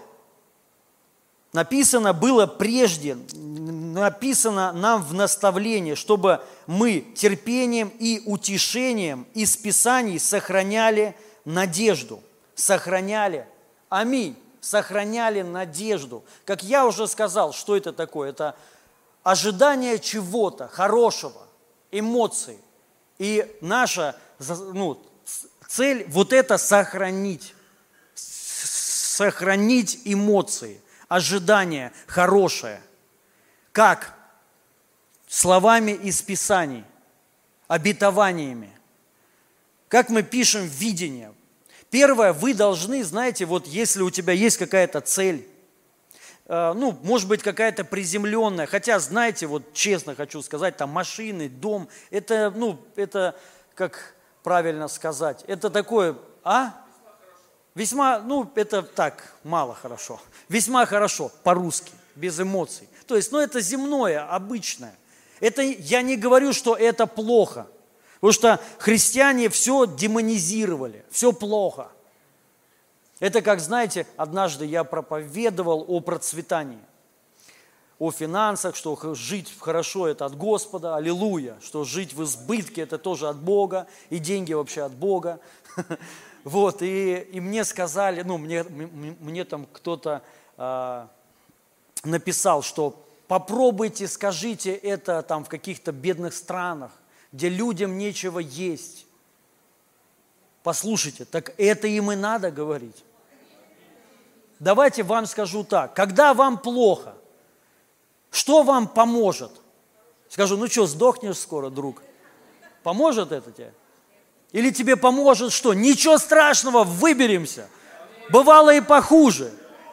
написано было прежде, написано нам в наставлении, чтобы мы терпением и утешением из Писаний сохраняли надежду – сохраняли, аминь, сохраняли надежду. Как я уже сказал, что это такое? Это ожидание чего-то хорошего, эмоций. И наша ну, цель вот это сохранить. Сохранить эмоции, ожидание хорошее. Как? Словами из Писаний, обетованиями. Как мы пишем видение, Первое, вы должны, знаете, вот если у тебя есть какая-то цель, э, ну, может быть, какая-то приземленная, хотя, знаете, вот честно хочу сказать, там машины, дом, это, ну, это, как правильно сказать, это такое, а? Весьма, ну, это так, мало хорошо. Весьма хорошо, по-русски, без эмоций. То есть, ну, это земное, обычное. Это, я не говорю, что это плохо. Потому что христиане все демонизировали, все плохо. Это как, знаете, однажды я проповедовал о процветании, о финансах, что жить хорошо – это от Господа, аллилуйя, что жить в избытке – это тоже от Бога, и деньги вообще от Бога. Вот, и, и мне сказали, ну, мне, мне там кто-то э, написал, что попробуйте, скажите это там в каких-то бедных странах, где людям нечего есть. Послушайте, так это им и надо говорить. Давайте вам скажу так, когда вам плохо, что вам поможет? Скажу, ну что, сдохнешь скоро, друг? Поможет это тебе? Или тебе поможет что? Ничего страшного, выберемся. Бывало и похуже.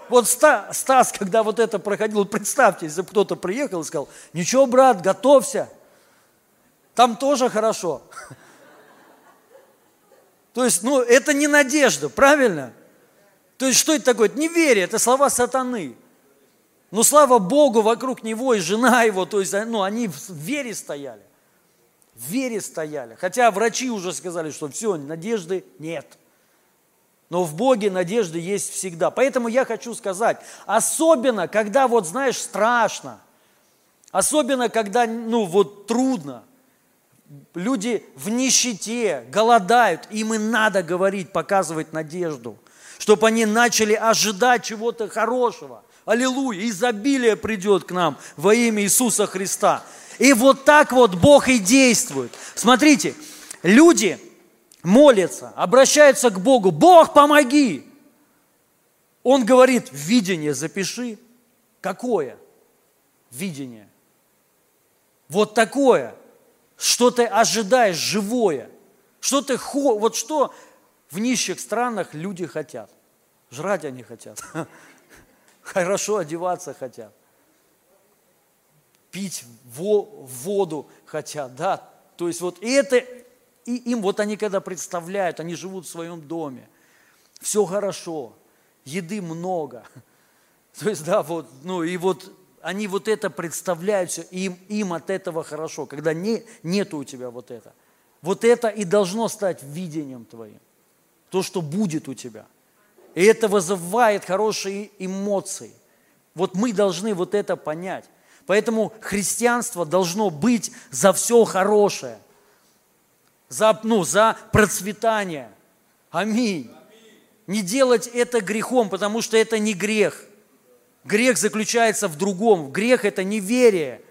Вот Стас, когда вот это проходил, представьте, если кто-то приехал и сказал, ничего, брат, готовься, там тоже хорошо. То есть, ну, это не надежда, правильно? То есть, что это такое? Это неверие, это слова сатаны. Но слава Богу, вокруг него и жена его, то есть, ну, они в вере стояли. В вере стояли. Хотя врачи уже сказали, что все, надежды нет. Но в Боге надежды есть всегда. Поэтому я хочу сказать, особенно, когда вот, знаешь, страшно, особенно, когда, ну, вот трудно – люди в нищете, голодают, им и надо говорить, показывать надежду, чтобы они начали ожидать чего-то хорошего. Аллилуйя, изобилие придет к нам во имя Иисуса Христа. И вот так вот Бог и действует. Смотрите, люди молятся, обращаются к Богу, Бог, помоги. Он говорит, видение запиши. Какое? Видение. Вот такое – что ты ожидаешь живое, что ты вот что в нищих странах люди хотят. Жрать они хотят, хорошо одеваться хотят, пить воду хотят, да. То есть вот это, и им вот они когда представляют, они живут в своем доме, все хорошо, еды много. То есть, да, вот, ну и вот они вот это представляют, им, им от этого хорошо, когда не, нету у тебя вот это. Вот это и должно стать видением твоим, то, что будет у тебя. И это вызывает хорошие эмоции – Вот мы должны вот это понять. Поэтому христианство должно быть за все хорошее, за, ну, за процветание. Аминь. Не делать это грехом, потому что это не грех. Грех заключается в другом. Грех – это неверие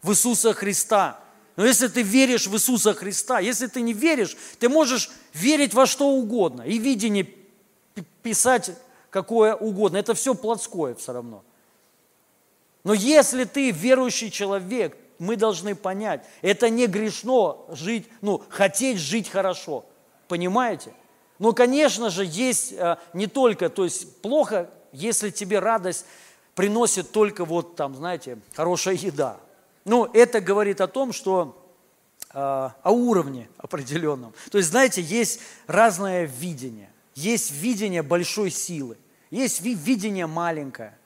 в Иисуса Христа. Но если ты веришь в Иисуса Христа, если ты не веришь, ты можешь верить во что угодно. И видение писать какое угодно. Это все плотское все равно. Но если ты верующий человек, мы должны понять, это не грешно жить, ну, хотеть жить хорошо. Понимаете? Но, конечно же, есть э, не только, то есть плохо, если тебе радость приносит только вот там, знаете, хорошая еда. Ну, это говорит о том, что э, о уровне определенном. То есть, знаете, есть разное видение. Есть видение большой силы, есть видение маленькое.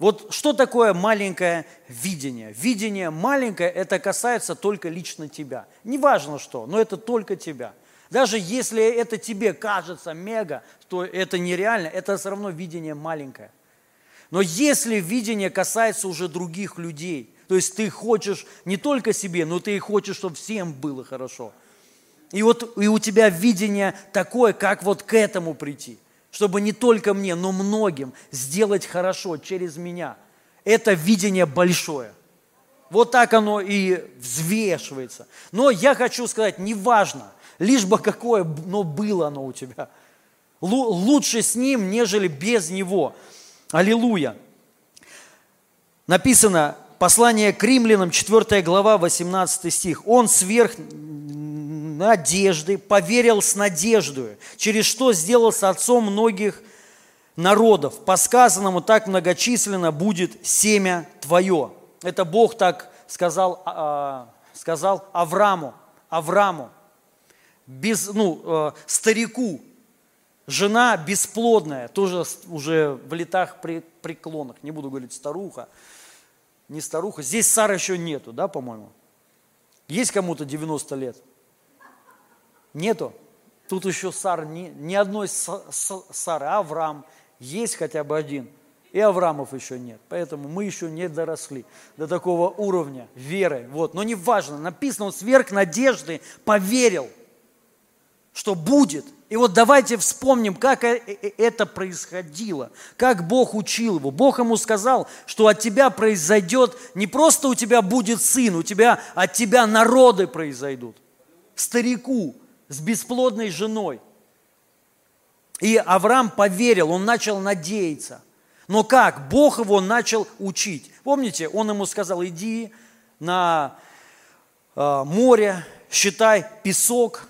Вот что такое маленькое видение? Видение маленькое, это касается только лично тебя. Неважно что, но это только тебя. Даже если это тебе кажется мега, то это нереально, это все равно видение маленькое. Но если видение касается уже других людей, то есть ты хочешь не только себе, но ты и хочешь, чтобы всем было хорошо. И вот и у тебя видение такое, как вот к этому прийти, чтобы не только мне, но многим сделать хорошо через меня. Это видение большое. Вот так оно и взвешивается. Но я хочу сказать, неважно, лишь бы какое но было оно у тебя. Лучше с ним, нежели без него. Аллилуйя. Написано, послание к римлянам, 4 глава, 18 стих. Он сверх надежды, поверил с надеждой, через что сделался отцом многих народов. По сказанному так многочисленно будет семя твое. Это Бог так сказал, а, сказал Аврааму, Аврааму, без, ну, э, старику, жена бесплодная, тоже уже в летах преклонах, не буду говорить старуха, не старуха. Здесь Сара еще нету, да, по-моему? Есть кому-то 90 лет? Нету. Тут еще Сар, ни, ни одной Сары, а Авраам есть хотя бы один. И Авраамов еще нет. Поэтому мы еще не доросли до такого уровня веры. Вот. Но не важно, написано, он сверх надежды поверил, что будет. И вот давайте вспомним, как э, э, это происходило, как Бог учил его. Бог ему сказал, что от тебя произойдет, не просто у тебя будет сын, у тебя, от тебя народы произойдут. Старику, с бесплодной женой. И Авраам поверил, он начал надеяться. Но как? Бог его начал учить. Помните, он ему сказал, иди на э, море, считай песок,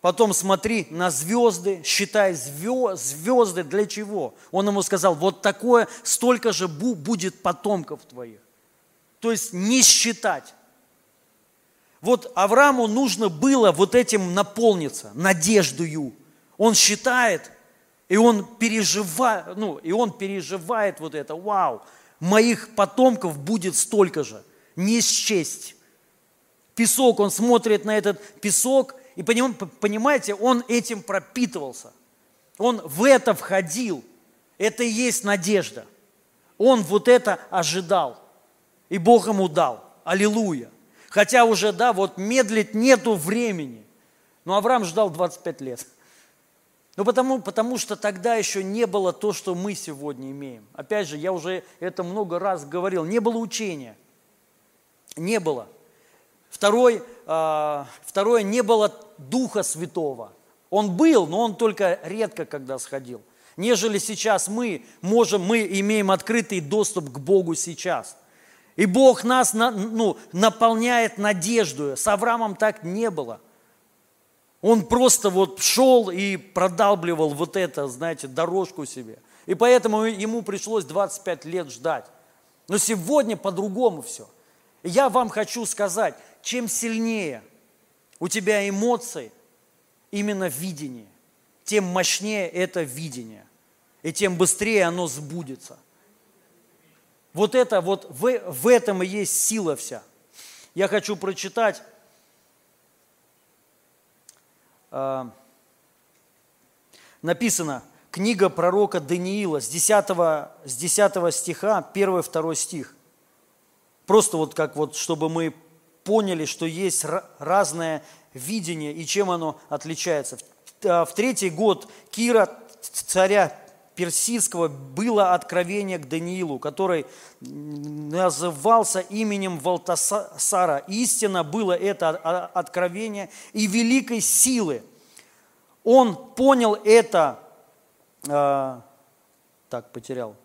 потом смотри на звезды, считай звезды, для чего? Он ему сказал, вот такое, столько же будет потомков твоих. То есть не считать. Вот Аврааму нужно было вот этим наполниться, надеждою. Он считает, и он переживает, ну, и он переживает вот это, вау, моих потомков будет столько же, не счесть. Песок, он смотрит на этот песок, и понимаете, он этим пропитывался. Он в это входил. Это и есть надежда. Он вот это ожидал. И Бог ему дал. Аллилуйя. Хотя уже, да, вот медлить нету времени. Но Авраам ждал 25 лет. Ну, потому, потому что тогда еще не было то, что мы сегодня имеем. Опять же, я уже это много раз говорил. Не было учения. Не было. Второй, э, второе, не было Духа Святого. Он был, но он только редко когда сходил. Нежели сейчас мы можем, мы имеем открытый доступ к Богу сейчас – и Бог нас ну, наполняет надеждой. С Авраамом так не было. Он просто вот шел и продалбливал вот это, знаете, дорожку себе. И поэтому ему пришлось 25 лет ждать. Но сегодня по-другому все. Я вам хочу сказать, чем сильнее у тебя эмоции, именно видение, тем мощнее это видение. И тем быстрее оно сбудется – вот это вот, в, в этом и есть сила вся. Я хочу прочитать э, написано, книга пророка Даниила с 10, с 10 стиха, 1-2 стих. Просто вот как вот, чтобы мы поняли, что есть разное видение и чем оно отличается. В э, третий год Кира, царя персидского, было откровение к Даниилу, который назывался именем Валтасара. Истина было это откровение и великой силы. Он понял это, э, так, потерял,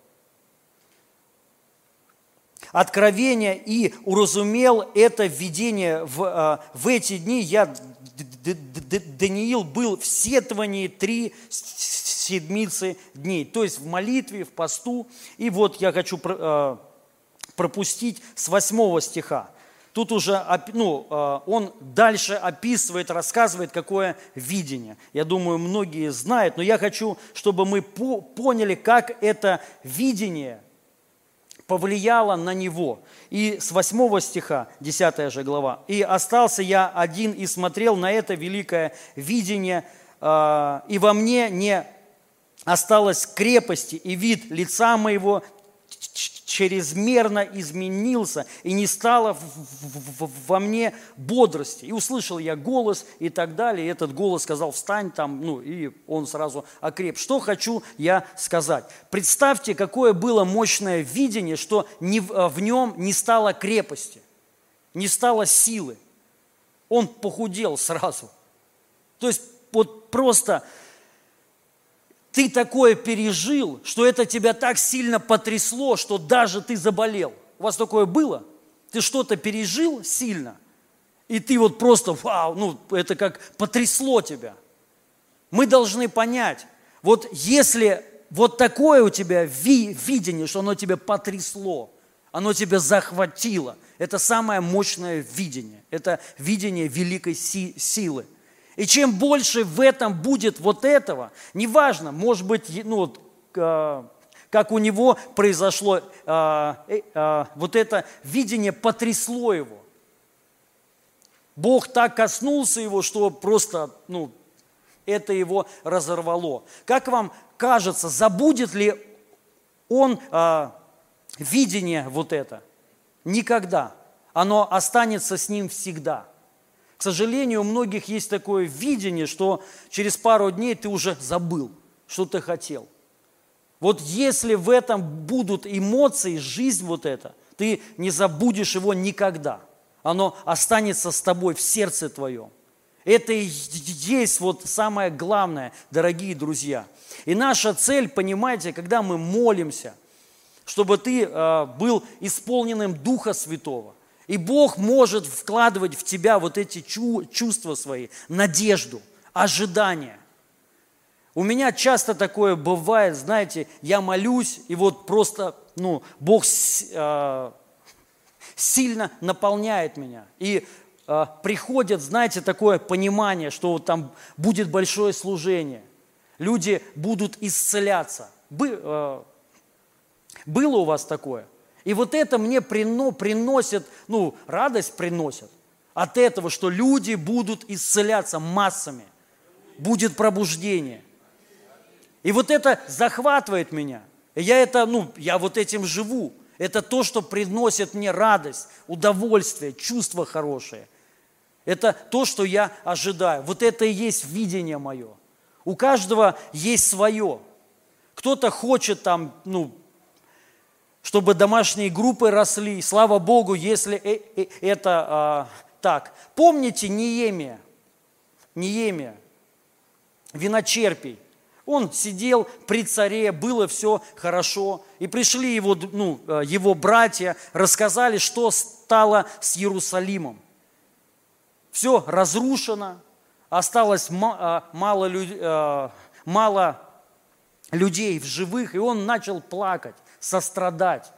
откровение и уразумел это видение в, э, в эти дни. Я, Даниил, был в сетовании три седмицы дней, то есть в молитве, в посту. И вот я хочу э, пропустить с восьмого стиха. Тут уже ну, э, он дальше описывает, рассказывает, какое видение. Я думаю, многие знают, но я хочу, чтобы мы поняли, как это видение повлияло на него. И с 8 стиха, 10 же глава. «И остался я один и смотрел на это великое видение, э, и во мне не осталось крепости, и вид лица моего чрезмерно изменился, и не стало во мне бодрости. И услышал я голос и так далее. И этот голос сказал, встань там, ну, и он сразу окреп. Что хочу я сказать? Представьте, какое было мощное видение, что в нем не стало крепости, не стало силы. Он похудел сразу. То есть вот просто ты такое пережил, что это тебя так сильно потрясло, что даже ты заболел. У вас такое было? Ты что-то пережил сильно, и ты вот просто, вау, ну это как потрясло тебя. Мы должны понять, вот если вот такое у тебя ви, видение, что оно тебя потрясло, оно тебя захватило, это самое мощное видение, это видение великой си, силы. И чем больше в этом будет вот этого, неважно, может быть, ну, вот, э, как у него произошло, э, э, вот это видение потрясло его. Бог так коснулся его, что просто, ну, это его разорвало. Как вам кажется, забудет ли он э, видение вот это? Никогда. Оно останется с ним всегда – к сожалению, у многих есть такое видение, что через пару дней ты уже забыл, что ты хотел. Вот если в этом будут эмоции, жизнь вот эта, ты не забудешь его никогда. Оно останется с тобой в сердце твоем. Это и есть вот самое главное, дорогие друзья. И наша цель, понимаете, когда мы молимся, чтобы ты э, был исполненным Духа Святого – и Бог может вкладывать в тебя вот эти чувства свои, надежду, ожидание. У меня часто такое бывает, знаете, я молюсь, и вот просто, ну, Бог э, сильно наполняет меня. И э, приходит, знаете, такое понимание, что вот там будет большое служение. Люди будут исцеляться. Бы, э, было у вас такое? И вот это мне прино, приносит, ну, радость приносит от этого, что люди будут исцеляться массами, будет пробуждение. И вот это захватывает меня. И я это, ну, я вот этим живу. Это то, что приносит мне радость, удовольствие, чувство хорошее. Это то, что я ожидаю. Вот это и есть видение мое. У каждого есть свое. Кто-то хочет там, ну, чтобы домашние группы росли. Слава Богу, если э, э, это а, так. Помните Неемия? Неемия, виночерпий. Он сидел при царе, было все хорошо. И пришли его, ну, э, его братья, рассказали, что стало с Иерусалимом. Все разрушено, осталось а, мало, а, мало людей в живых, и он начал плакать сострадать,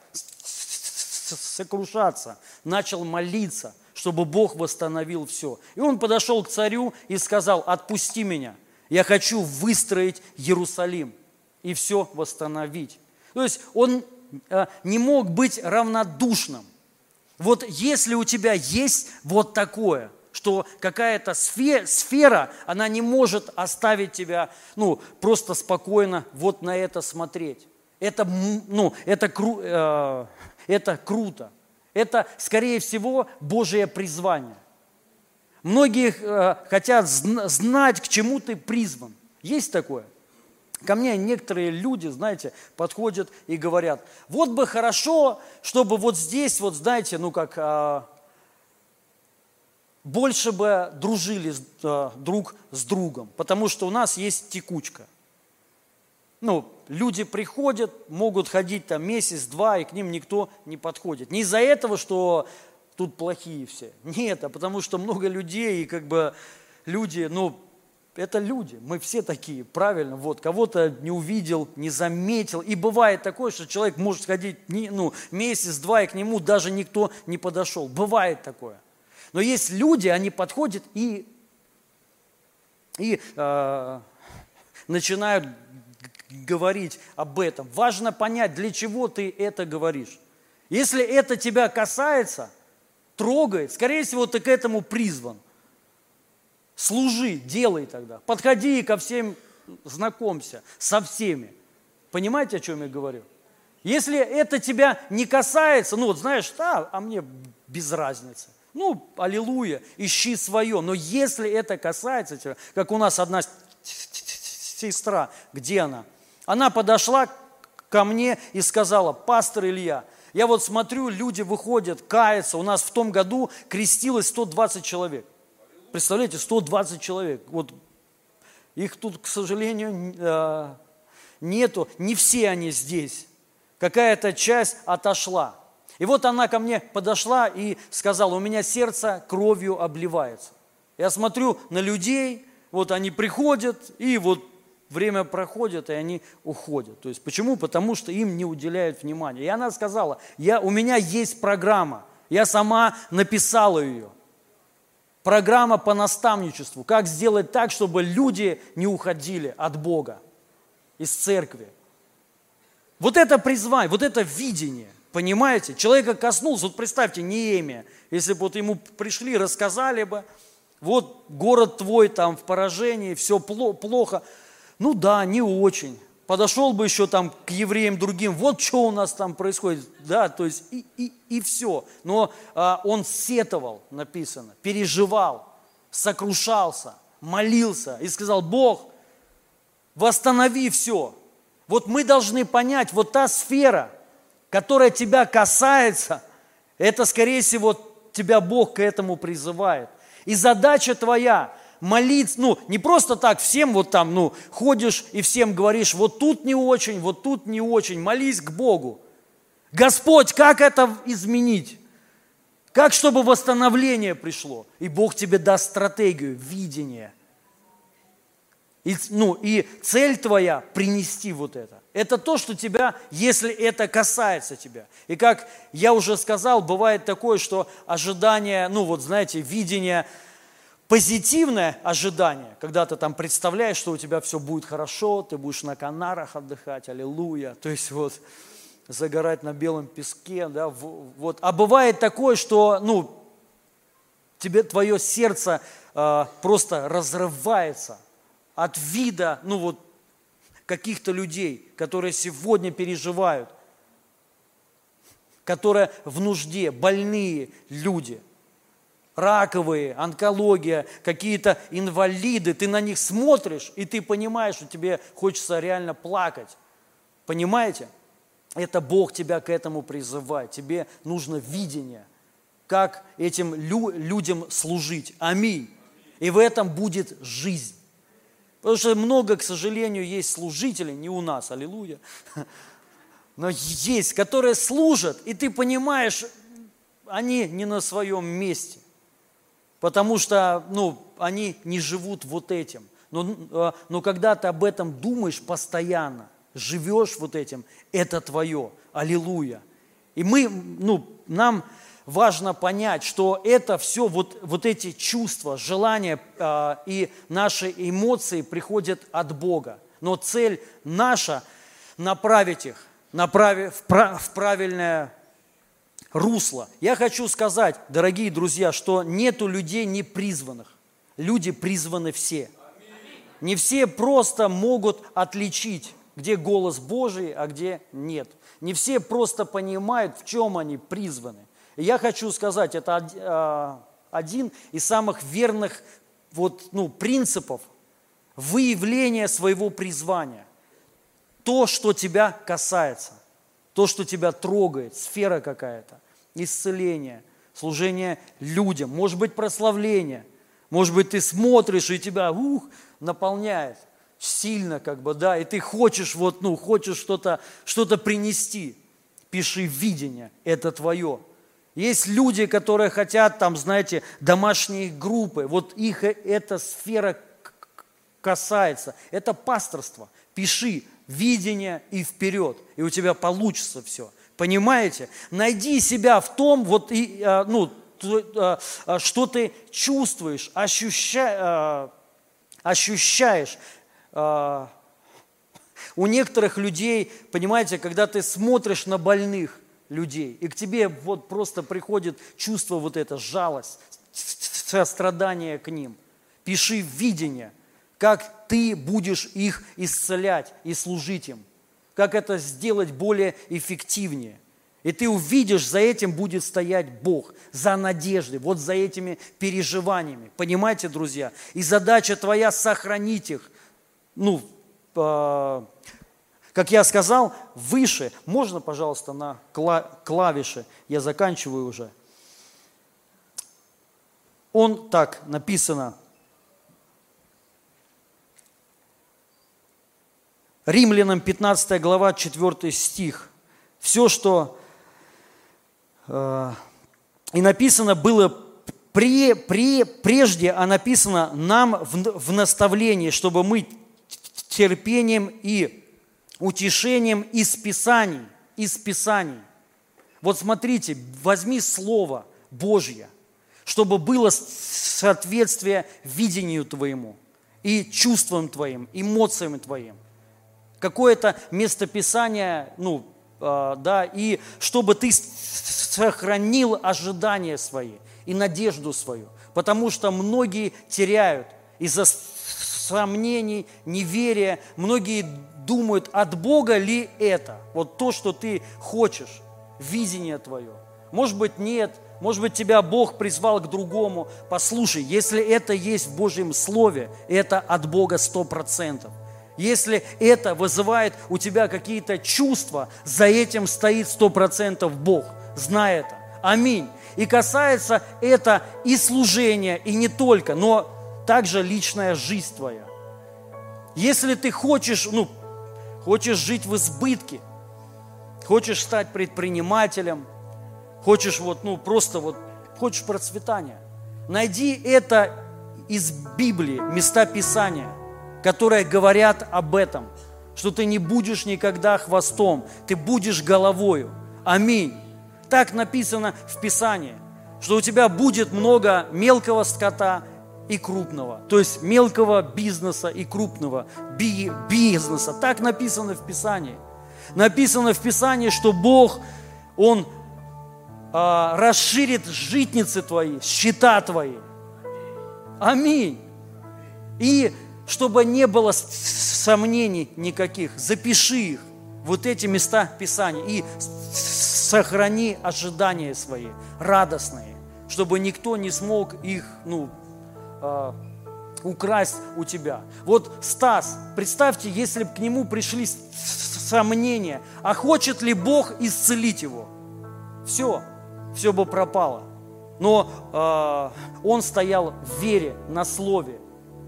сокрушаться, начал молиться, чтобы Бог восстановил все. И он подошел к царю и сказал, отпусти меня, я хочу выстроить Иерусалим и все восстановить. То есть он э, не мог быть равнодушным. Вот если у тебя есть вот такое, что какая-то сфера, она не может оставить тебя, ну, просто спокойно вот на это смотреть. Это, ну, это, кру, э, это круто. Это, скорее всего, Божие призвание. Многие э, хотят знать, к чему ты призван. Есть такое? Ко мне некоторые люди, знаете, подходят и говорят, вот бы хорошо, чтобы вот здесь, вот знаете, ну как а, больше бы дружили а, друг с другом, потому что у нас есть текучка. Ну, люди приходят, могут ходить там месяц-два, и к ним никто не подходит. Не из-за этого, что тут плохие все. Нет, а потому что много людей, и как бы люди, ну, это люди, мы все такие, правильно, вот, кого-то не увидел, не заметил, и бывает такое, что человек может ходить, ну, месяц-два, и к нему даже никто не подошел, бывает такое. Но есть люди, они подходят и, и э, начинают говорить об этом. Важно понять, для чего ты это говоришь. Если это тебя касается, трогает, скорее всего, ты к этому призван. Служи, делай тогда. Подходи ко всем, знакомься со всеми. Понимаете, о чем я говорю? Если это тебя не касается, ну вот знаешь, да, а мне без разницы. Ну, аллилуйя, ищи свое. Но если это касается тебя, как у нас одна сестра, где она? Она подошла ко мне и сказала, пастор Илья, я вот смотрю, люди выходят, каются. У нас в том году крестилось 120 человек. Представляете, 120 человек. Вот их тут, к сожалению, э, нету. Не все они здесь. Какая-то часть отошла. И вот она ко мне подошла и сказала, у меня сердце кровью обливается. Я смотрю на людей, вот они приходят, и вот время проходит, и они уходят. То есть почему? Потому что им не уделяют внимания. И она сказала, я, у меня есть программа, я сама написала ее программа по наставничеству, как сделать так, чтобы люди не уходили от Бога, из церкви. Вот это призвание, вот это видение, понимаете? Человека коснулся, вот представьте, Неемия, если бы вот ему пришли, рассказали бы, вот город твой там в поражении, все плохо. Ну да, не очень подошел бы еще там к евреям другим, вот что у нас там происходит, да, то есть и, и, и все. Но а, он сетовал, написано, переживал, сокрушался, молился и сказал, Бог, восстанови все. Вот мы должны понять, вот та сфера, которая тебя касается, это, скорее всего, тебя Бог к этому призывает. И задача твоя молиться, ну, не просто так всем вот там, ну, ходишь и всем говоришь, вот тут не очень, вот тут не очень, молись к Богу. Господь, как это изменить? Как, чтобы восстановление пришло? И Бог тебе даст стратегию, видение. И, ну, и цель твоя – принести вот это. Это то, что тебя, если это касается тебя. И как я уже сказал, бывает такое, что ожидание, ну вот знаете, видение – позитивное ожидание, когда ты там представляешь, что у тебя все будет хорошо, ты будешь на Канарах отдыхать, аллилуйя, то есть вот загорать на белом песке, да, вот. А бывает такое, что, ну, тебе твое сердце э, просто разрывается от вида, ну вот, каких-то людей, которые сегодня переживают, которые в нужде, больные люди – раковые, онкология, какие-то инвалиды, ты на них смотришь, и ты понимаешь, что тебе хочется реально плакать. Понимаете? Это Бог тебя к этому призывает. Тебе нужно видение, как этим лю- людям служить. Аминь. И в этом будет жизнь. Потому что много, к сожалению, есть служителей, не у нас, аллилуйя, но есть, которые служат, и ты понимаешь, они не на своем месте потому что ну, они не живут вот этим. Но, э, но когда ты об этом думаешь постоянно, живешь вот этим, это твое. Аллилуйя. И мы, ну, нам важно понять, что это все, вот, вот эти чувства, желания э, и наши эмоции приходят от Бога. Но цель наша направить их направить в, в правильное русло. Я хочу сказать, дорогие друзья, что нету людей непризванных. Люди призваны все. Не все просто могут отличить, где голос Божий, а где нет. Не все просто понимают, в чем они призваны. И я хочу сказать, это а, один из самых верных вот, ну, принципов выявления своего призвания. То, что тебя касается, то, что тебя трогает, сфера какая-то, исцеление, служение людям, может быть, прославление, может быть, ты смотришь, и тебя ух, наполняет сильно, как бы, да, и ты хочешь вот, ну, хочешь что-то что принести. Пиши видение, это твое. Есть люди, которые хотят, там, знаете, домашние группы, вот их э, эта сфера касается. Это пасторство. Пиши видение и вперед, и у тебя получится все. Понимаете? Найди себя в том, вот, и, а, ну, а, а, что ты чувствуешь, ощущаешь, ощущаешь. У некоторых людей, понимаете, когда ты смотришь на больных, людей. И к тебе вот просто приходит чувство вот это, жалость, сострадание к ним. Пиши видение, как ты будешь их исцелять и служить им. Как это сделать более эффективнее. И ты увидишь, за этим будет стоять Бог, за надеждой, вот за этими переживаниями. Понимаете, друзья? И задача твоя сохранить их, ну, а, как я сказал, выше. Можно, пожалуйста, на клавиши? Я заканчиваю уже. Он так написано. Римлянам 15 глава 4 стих. Все, что э, и написано было пре, пре, прежде, а написано нам в, в наставлении, чтобы мы терпением и утешением из Писаний, из Писаний. Вот смотрите, возьми Слово Божье, чтобы было соответствие видению твоему и чувствам твоим, эмоциям твоим. Какое-то местописание, ну, э, да, и чтобы ты сохранил ожидания свои и надежду свою. Потому что многие теряют из-за сомнений, неверия, многие думают, от Бога ли это? Вот то, что ты хочешь, видение твое. Может быть, нет. Может быть, тебя Бог призвал к другому. Послушай, если это есть в Божьем Слове, это от Бога сто процентов. Если это вызывает у тебя какие-то чувства, за этим стоит сто процентов Бог. Знай это. Аминь. И касается это и служения, и не только, но также личная жизнь твоя. Если ты хочешь, ну, хочешь жить в избытке, хочешь стать предпринимателем, хочешь вот, ну, просто вот, хочешь процветания. Найди это из Библии, места Писания, которые говорят об этом, что ты не будешь никогда хвостом, ты будешь головою. Аминь. Так написано в Писании, что у тебя будет много мелкого скота и крупного, то есть мелкого бизнеса и крупного би- бизнеса. Так написано в Писании. Написано в Писании, что Бог, Он а, расширит житницы твои, счета твои. Аминь. И чтобы не было сомнений никаких, запиши их, вот эти места Писания, и сохрани ожидания свои, радостные, чтобы никто не смог их, ну, э, украсть у тебя. Вот Стас, представьте, если бы к нему пришли сомнения, а хочет ли Бог исцелить его? Все, все бы пропало. Но э, он стоял в вере, на слове,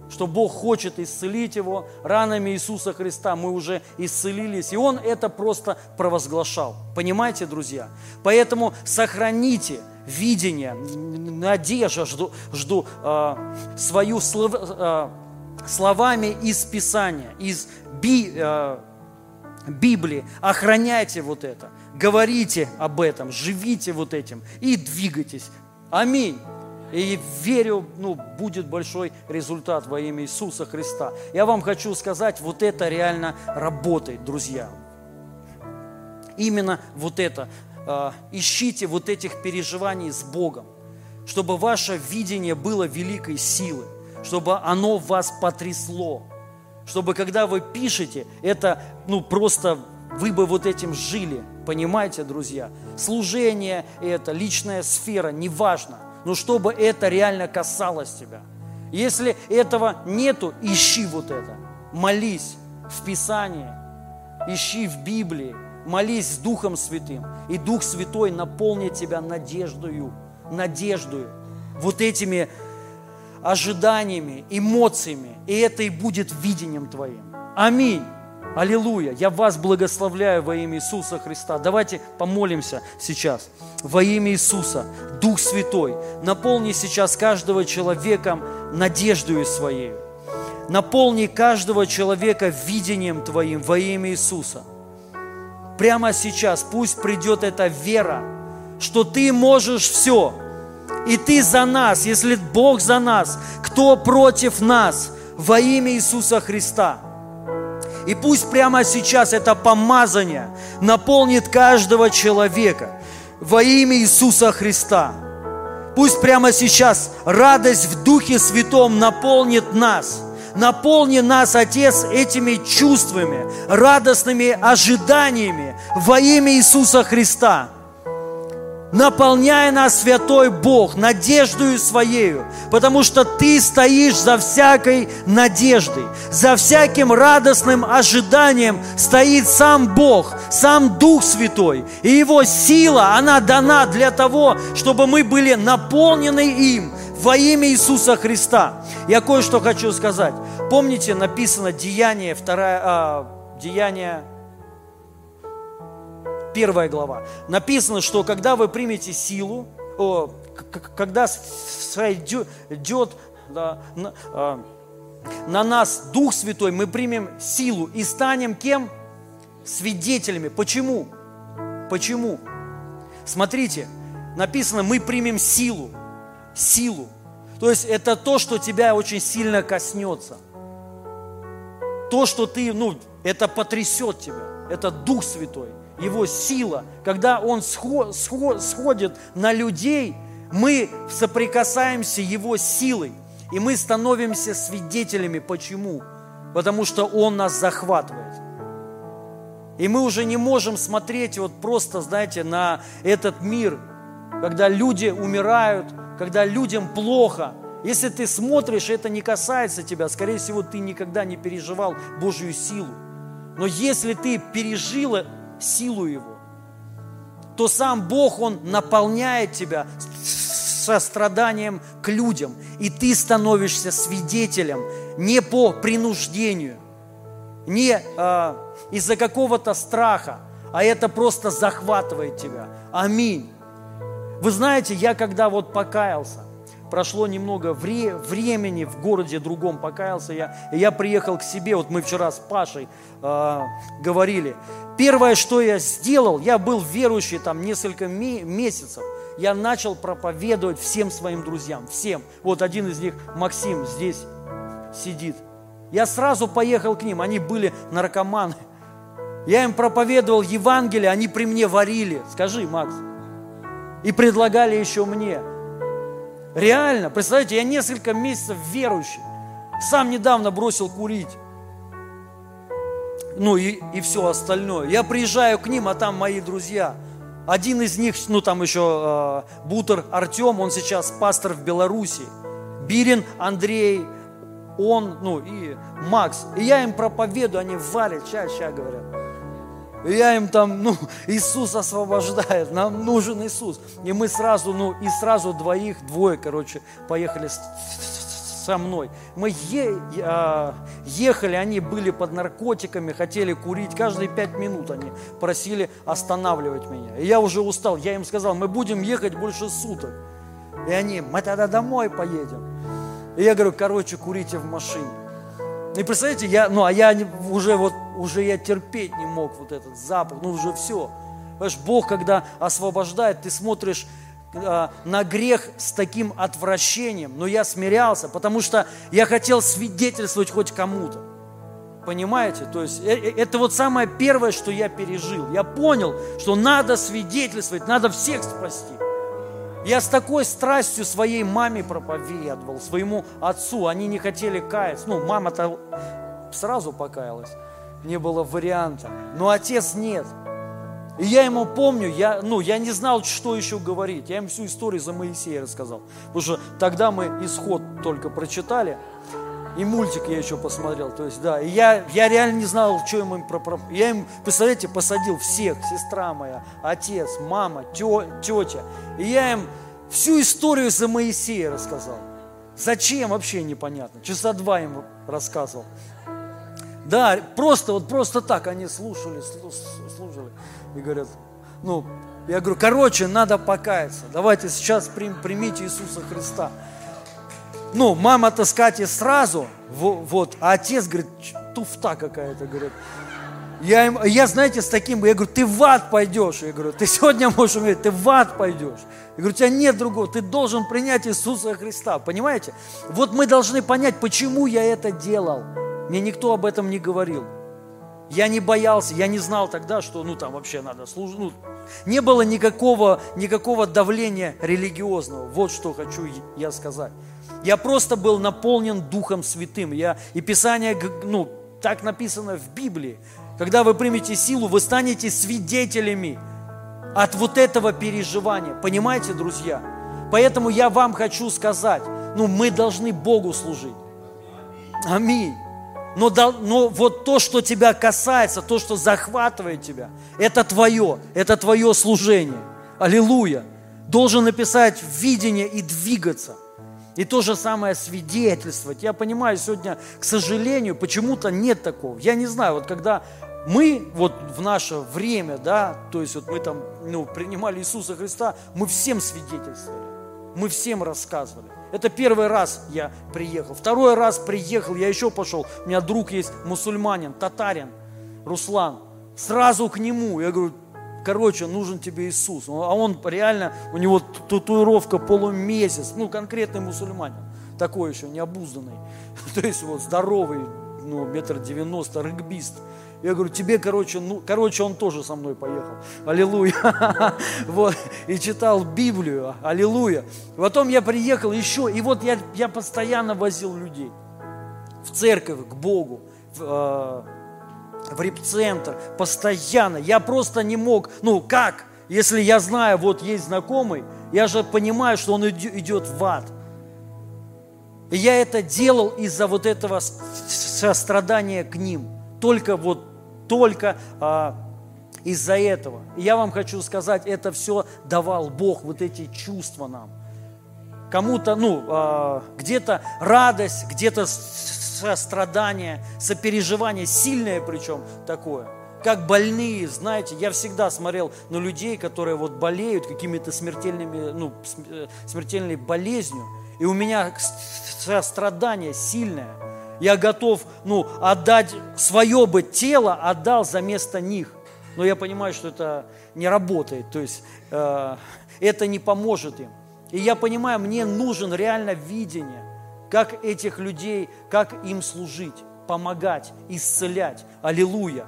что Бог хочет исцелить его. Ранами Иисуса Христа мы уже исцелились. И он это просто провозглашал. Понимаете, друзья? Поэтому сохраните видение, надежда, жду, жду э, свою слов, э, словами из Писания, из Би, э, Библии. Охраняйте вот это, говорите об этом, живите вот этим и двигайтесь. Аминь. И верю, ну, будет большой результат во имя Иисуса Христа. Я вам хочу сказать, вот это реально работает, друзья. Именно вот это э, ищите вот этих переживаний с Богом, чтобы ваше видение было великой силы, чтобы оно вас потрясло, чтобы когда вы пишете, это ну просто вы бы вот этим жили, понимаете, друзья? Служение это, личная сфера, неважно, но чтобы это реально касалось тебя. Если этого нету, ищи вот это, молись в Писании, ищи в Библии, молись с Духом Святым, и Дух Святой наполнит тебя надеждою, надеждою, вот этими ожиданиями, эмоциями, и это и будет видением твоим. Аминь. Аллилуйя. Я вас благословляю во имя Иисуса Христа. Давайте помолимся сейчас. Во имя Иисуса, Дух Святой, наполни сейчас каждого человека надеждою своей. Наполни каждого человека видением Твоим во имя Иисуса. Прямо сейчас пусть придет эта вера, что Ты можешь все. И Ты за нас, если Бог за нас, кто против нас во имя Иисуса Христа – и пусть прямо сейчас это помазание наполнит каждого человека во имя Иисуса Христа. Пусть прямо сейчас радость в Духе Святом наполнит нас. Наполни нас, Отец, этими чувствами, радостными ожиданиями во имя Иисуса Христа наполняй нас, Святой Бог, надеждою Своею, потому что Ты стоишь за всякой надеждой, за всяким радостным ожиданием стоит сам Бог, сам Дух Святой, и Его сила, она дана для того, чтобы мы были наполнены им во имя Иисуса Христа. Я кое-что хочу сказать. Помните, написано Деяние, вторая, а, Деяние первая глава, написано, что когда вы примете силу, о, когда сойдет да, на, а, на нас Дух Святой, мы примем силу и станем кем? Свидетелями. Почему? Почему? Смотрите, написано, мы примем силу. Силу. То есть это то, что тебя очень сильно коснется. То, что ты, ну, это потрясет тебя. Это Дух Святой. Его сила, когда Он сходит на людей, мы соприкасаемся Его силой, и мы становимся свидетелями. Почему? Потому что Он нас захватывает. И мы уже не можем смотреть вот просто, знаете, на этот мир, когда люди умирают, когда людям плохо. Если ты смотришь, это не касается тебя, скорее всего, ты никогда не переживал Божью силу. Но если ты пережил силу Его, то сам Бог, Он наполняет тебя состраданием к людям, и ты становишься свидетелем не по принуждению, не э, из-за какого-то страха, а это просто захватывает тебя. Аминь. Вы знаете, я когда вот покаялся, прошло немного вре- времени в городе другом, покаялся я, и я приехал к себе, вот мы вчера с Пашей э, говорили, первое, что я сделал, я был верующий там несколько месяцев, я начал проповедовать всем своим друзьям, всем. Вот один из них, Максим, здесь сидит. Я сразу поехал к ним, они были наркоманы. Я им проповедовал Евангелие, они при мне варили. Скажи, Макс. И предлагали еще мне. Реально, представляете, я несколько месяцев верующий. Сам недавно бросил курить. Ну и, и все остальное. Я приезжаю к ним, а там мои друзья. Один из них, ну там еще э, Бутер Артем, он сейчас пастор в Беларуси. Бирин Андрей, он, ну и Макс. И я им проповедую, они валят, ща говорят. Я им там, ну, Иисус освобождает, нам нужен Иисус. И мы сразу, ну, и сразу двоих, двое, короче, поехали со мной. Мы е, э, ехали, они были под наркотиками, хотели курить. Каждые пять минут они просили останавливать меня. И я уже устал. Я им сказал, мы будем ехать больше суток. И они, мы тогда домой поедем. И я говорю, короче, курите в машине. И представляете, я, ну, а я уже вот, уже я терпеть не мог вот этот запах, ну, уже все. Понимаешь, Бог, когда освобождает, ты смотришь э, на грех с таким отвращением, но я смирялся, потому что я хотел свидетельствовать хоть кому-то. Понимаете? То есть э, э, это вот самое первое, что я пережил. Я понял, что надо свидетельствовать, надо всех спасти. Я с такой страстью своей маме проповедовал, своему отцу. Они не хотели каяться. Ну, мама-то сразу покаялась. Не было варианта. Но отец нет. И я ему помню, я, ну, я не знал, что еще говорить. Я ему всю историю за Моисея рассказал. Потому что тогда мы исход только прочитали. И мультик я еще посмотрел. То есть, да, и я, я реально не знал, что им про, про... Я им, представляете, посадил всех, сестра моя, отец, мама, тё, тетя. И я им всю историю за Моисея рассказал. Зачем, вообще непонятно. Часа два им рассказывал. Да, просто, вот просто так они слушали, слушали и говорят, ну, я говорю, короче, надо покаяться. Давайте сейчас прим, примите Иисуса Христа ну, мама таскать и сразу, вот, а отец говорит, туфта какая-то, говорит. Я, им, я, знаете, с таким, я говорю, ты в ад пойдешь. Я говорю, ты сегодня можешь умереть, ты в ад пойдешь. Я говорю, у тебя нет другого, ты должен принять Иисуса Христа. Понимаете? Вот мы должны понять, почему я это делал. Мне никто об этом не говорил. Я не боялся, я не знал тогда, что ну там вообще надо служить. Ну, не было никакого, никакого давления религиозного. Вот что хочу я сказать. Я просто был наполнен Духом Святым. Я, и Писание, ну, так написано в Библии. Когда вы примете силу, вы станете свидетелями от вот этого переживания. Понимаете, друзья? Поэтому я вам хочу сказать, ну, мы должны Богу служить. Аминь. Но, но вот то, что тебя касается, то, что захватывает тебя, это твое, это твое служение. Аллилуйя. Должен написать видение и двигаться – и то же самое свидетельствовать. Я понимаю, сегодня, к сожалению, почему-то нет такого. Я не знаю, вот когда мы вот в наше время, да, то есть вот мы там, ну, принимали Иисуса Христа, мы всем свидетельствовали, мы всем рассказывали. Это первый раз я приехал. Второй раз приехал, я еще пошел. У меня друг есть мусульманин, татарин, Руслан. Сразу к нему. Я говорю, короче, нужен тебе Иисус. А он реально, у него татуировка полумесяц, ну, конкретный мусульманин, такой еще, необузданный. То есть вот здоровый, ну, метр девяносто, регбист. Я говорю, тебе, короче, ну, короче, он тоже со мной поехал. Аллилуйя. Вот, и читал Библию. Аллилуйя. Потом я приехал еще, и вот я, я постоянно возил людей в церковь, к Богу, в, э, в репцентр, постоянно. Я просто не мог, ну как, если я знаю, вот есть знакомый, я же понимаю, что он идет в ад. И я это делал из-за вот этого сострадания к ним. Только вот, только а, из-за этого. И я вам хочу сказать, это все давал Бог, вот эти чувства нам. Кому-то, ну, а, где-то радость, где-то сострадание, сопереживание, сильное причем такое. Как больные, знаете, я всегда смотрел на людей, которые вот болеют какими-то смертельными, ну, э, смертельной болезнью, и у меня сострадание сильное. Я готов, ну, отдать свое бы тело, отдал за место них. Но я понимаю, что это не работает, то есть э, это не поможет им. И я понимаю, мне нужен реально видение как этих людей, как им служить, помогать, исцелять. Аллилуйя.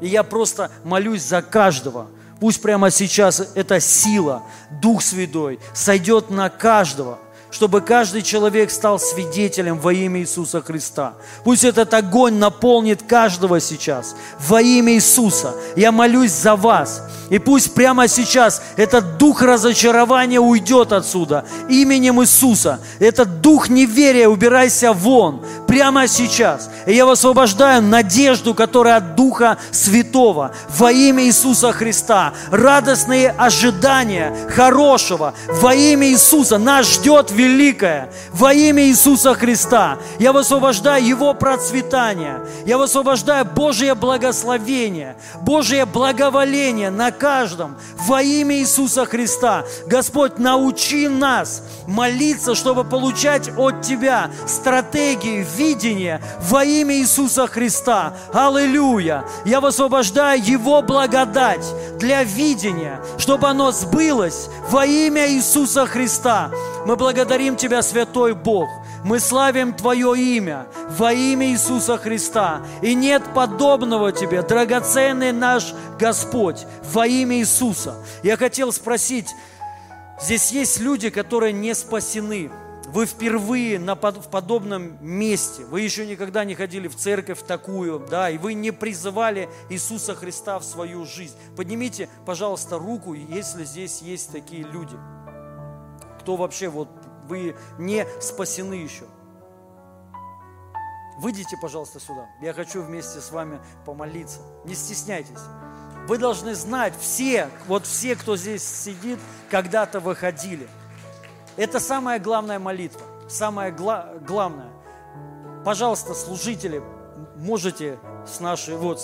И я просто молюсь за каждого. Пусть прямо сейчас эта сила, Дух Святой сойдет на каждого – чтобы каждый человек стал свидетелем во имя Иисуса Христа. Пусть этот огонь наполнит каждого сейчас во имя Иисуса. Я молюсь за вас. И пусть прямо сейчас этот дух разочарования уйдет отсюда именем Иисуса. Этот дух неверия убирайся вон прямо сейчас. И я высвобождаю надежду, которая от Духа Святого во имя Иисуса Христа. Радостные ожидания хорошего во имя Иисуса. Нас ждет великое во имя Иисуса Христа. Я высвобождаю Его процветание. Я высвобождаю Божье благословение, Божье благоволение на каждом во имя Иисуса Христа. Господь, научи нас молиться, чтобы получать от Тебя стратегии, видение во имя Иисуса Христа. Аллилуйя! Я высвобождаю Его благодать для видения, чтобы оно сбылось во имя Иисуса Христа. Мы благодарим Тебя, Святой Бог, Мы славим Твое имя во имя Иисуса Христа. И нет подобного Тебе, драгоценный наш Господь, во имя Иисуса. Я хотел спросить, здесь есть люди, которые не спасены. Вы впервые на, в подобном месте. Вы еще никогда не ходили в церковь такую, да, и вы не призывали Иисуса Христа в свою жизнь. Поднимите, пожалуйста, руку, если здесь есть такие люди. Кто вообще вот вы не спасены еще. Выйдите, пожалуйста, сюда. Я хочу вместе с вами помолиться. Не стесняйтесь. Вы должны знать, все, вот все, кто здесь сидит, когда-то выходили. Это самая главная молитва. Самое гла- главное. Пожалуйста, служители, можете с нашей вот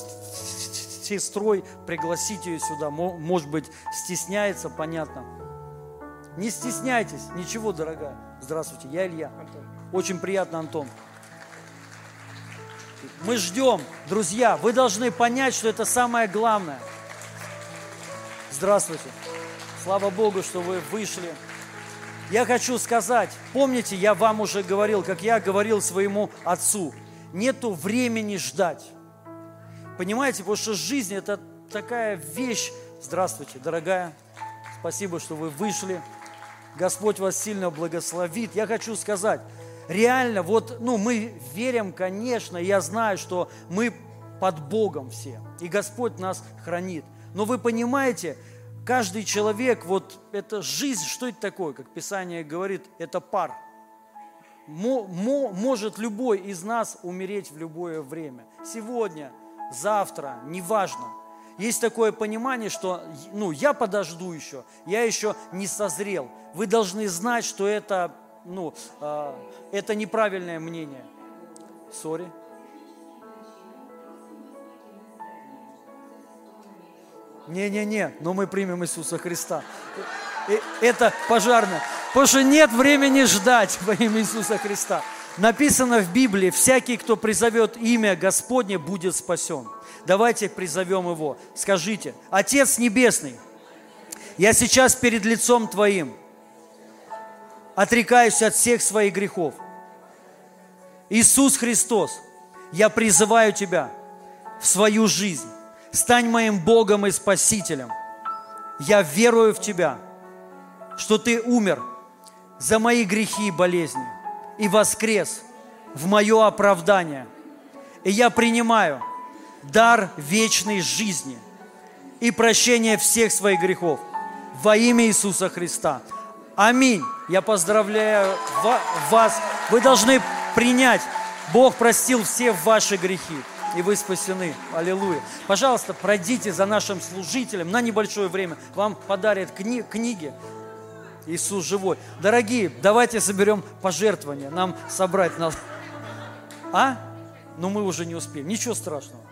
сестрой пригласить ее сюда. Может быть, стесняется, понятно. Не стесняйтесь, ничего, дорогая. Здравствуйте, я Илья. Очень приятно, Антон. Мы ждем, друзья, вы должны понять, что это самое главное. Здравствуйте. Слава Богу, что вы вышли. Я хочу сказать, помните, я вам уже говорил, как я говорил своему отцу, нету времени ждать. Понимаете, потому что жизнь это такая вещь. Здравствуйте, дорогая. Спасибо, что вы вышли. Господь вас сильно благословит. Я хочу сказать, реально, вот, ну, мы верим, конечно, я знаю, что мы под Богом все, и Господь нас хранит. Но вы понимаете, каждый человек, вот эта жизнь, что это такое, как Писание говорит, это пар. Может любой из нас умереть в любое время. Сегодня, завтра, неважно. Есть такое понимание, что ну, я подожду еще, я еще не созрел. Вы должны знать, что это, ну, э, это неправильное мнение. Сори. Не-не-не, но мы примем Иисуса Христа. Это пожарно. Потому что нет времени ждать во имя Иисуса Христа. Написано в Библии, всякий, кто призовет имя Господне, будет спасен. Давайте призовем Его. Скажите, Отец Небесный, я сейчас перед лицом Твоим отрекаюсь от всех своих грехов. Иисус Христос, я призываю Тебя в свою жизнь. Стань моим Богом и Спасителем. Я верую в Тебя, что Ты умер за мои грехи и болезни и воскрес в мое оправдание. И я принимаю – дар вечной жизни и прощение всех своих грехов во имя Иисуса Христа. Аминь. Я поздравляю вас. Вы должны принять. Бог простил все ваши грехи, и вы спасены. Аллилуйя. Пожалуйста, пройдите за нашим служителем на небольшое время. Вам подарят кни книги. Иисус живой. Дорогие, давайте соберем пожертвования. Нам собрать надо. А? Но мы уже не успеем. Ничего страшного.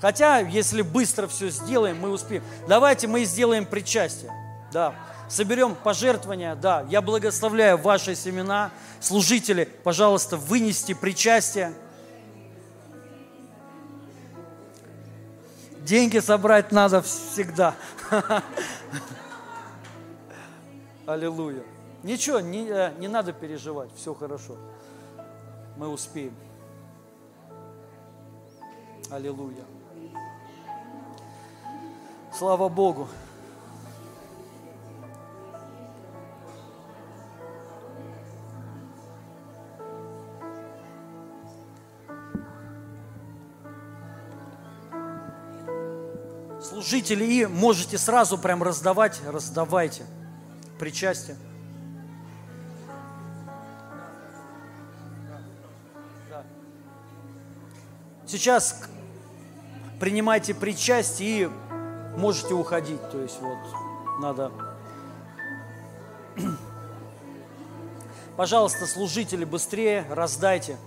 Хотя, если быстро все сделаем, мы успеем. Давайте мы сделаем причастие. Да. Соберем пожертвования, да. Я благословляю ваши семена. Служители, пожалуйста, вынести причастие. Деньги собрать надо всегда. Аллилуйя. Ничего, не, э, не надо переживать, все хорошо. Мы успеем. Аллилуйя. Слава Богу. Служители, и можете сразу прям раздавать, раздавайте причастие. Сейчас принимайте причастие и можете уходить. То есть вот надо... Пожалуйста, служители, быстрее раздайте.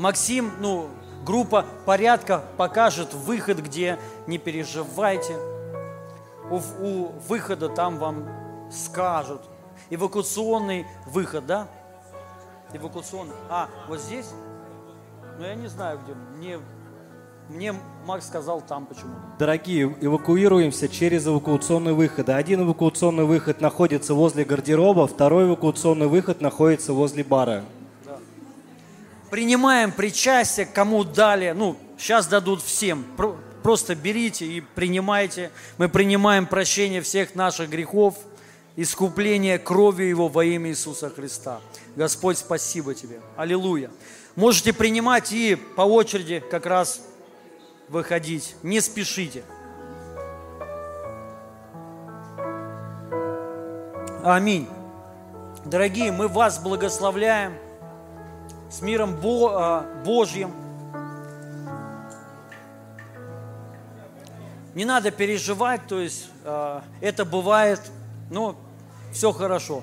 Максим, ну, группа порядка покажет выход, где не переживайте. У, у выхода там вам скажут, эвакуационный выход, да? Эвакуационный. А, вот здесь? Ну, я не знаю, где. Мне Мне Макс сказал там почему-то. Дорогие, эвакуируемся через эвакуационный выход. Один эвакуационный выход находится возле гардероба, второй эвакуационный выход находится возле бара. Принимаем причастие, кому дали, ну, сейчас дадут всем. Про- Просто берите и принимайте. Мы принимаем прощение всех наших грехов, искупление кровью Его во имя Иисуса Христа. Господь, спасибо Тебе. Аллилуйя. Можете принимать и по очереди как раз выходить. Не спешите. Аминь. Дорогие, мы вас благословляем с миром а, Божьим. Не надо переживать, то есть а, это бывает, но все хорошо.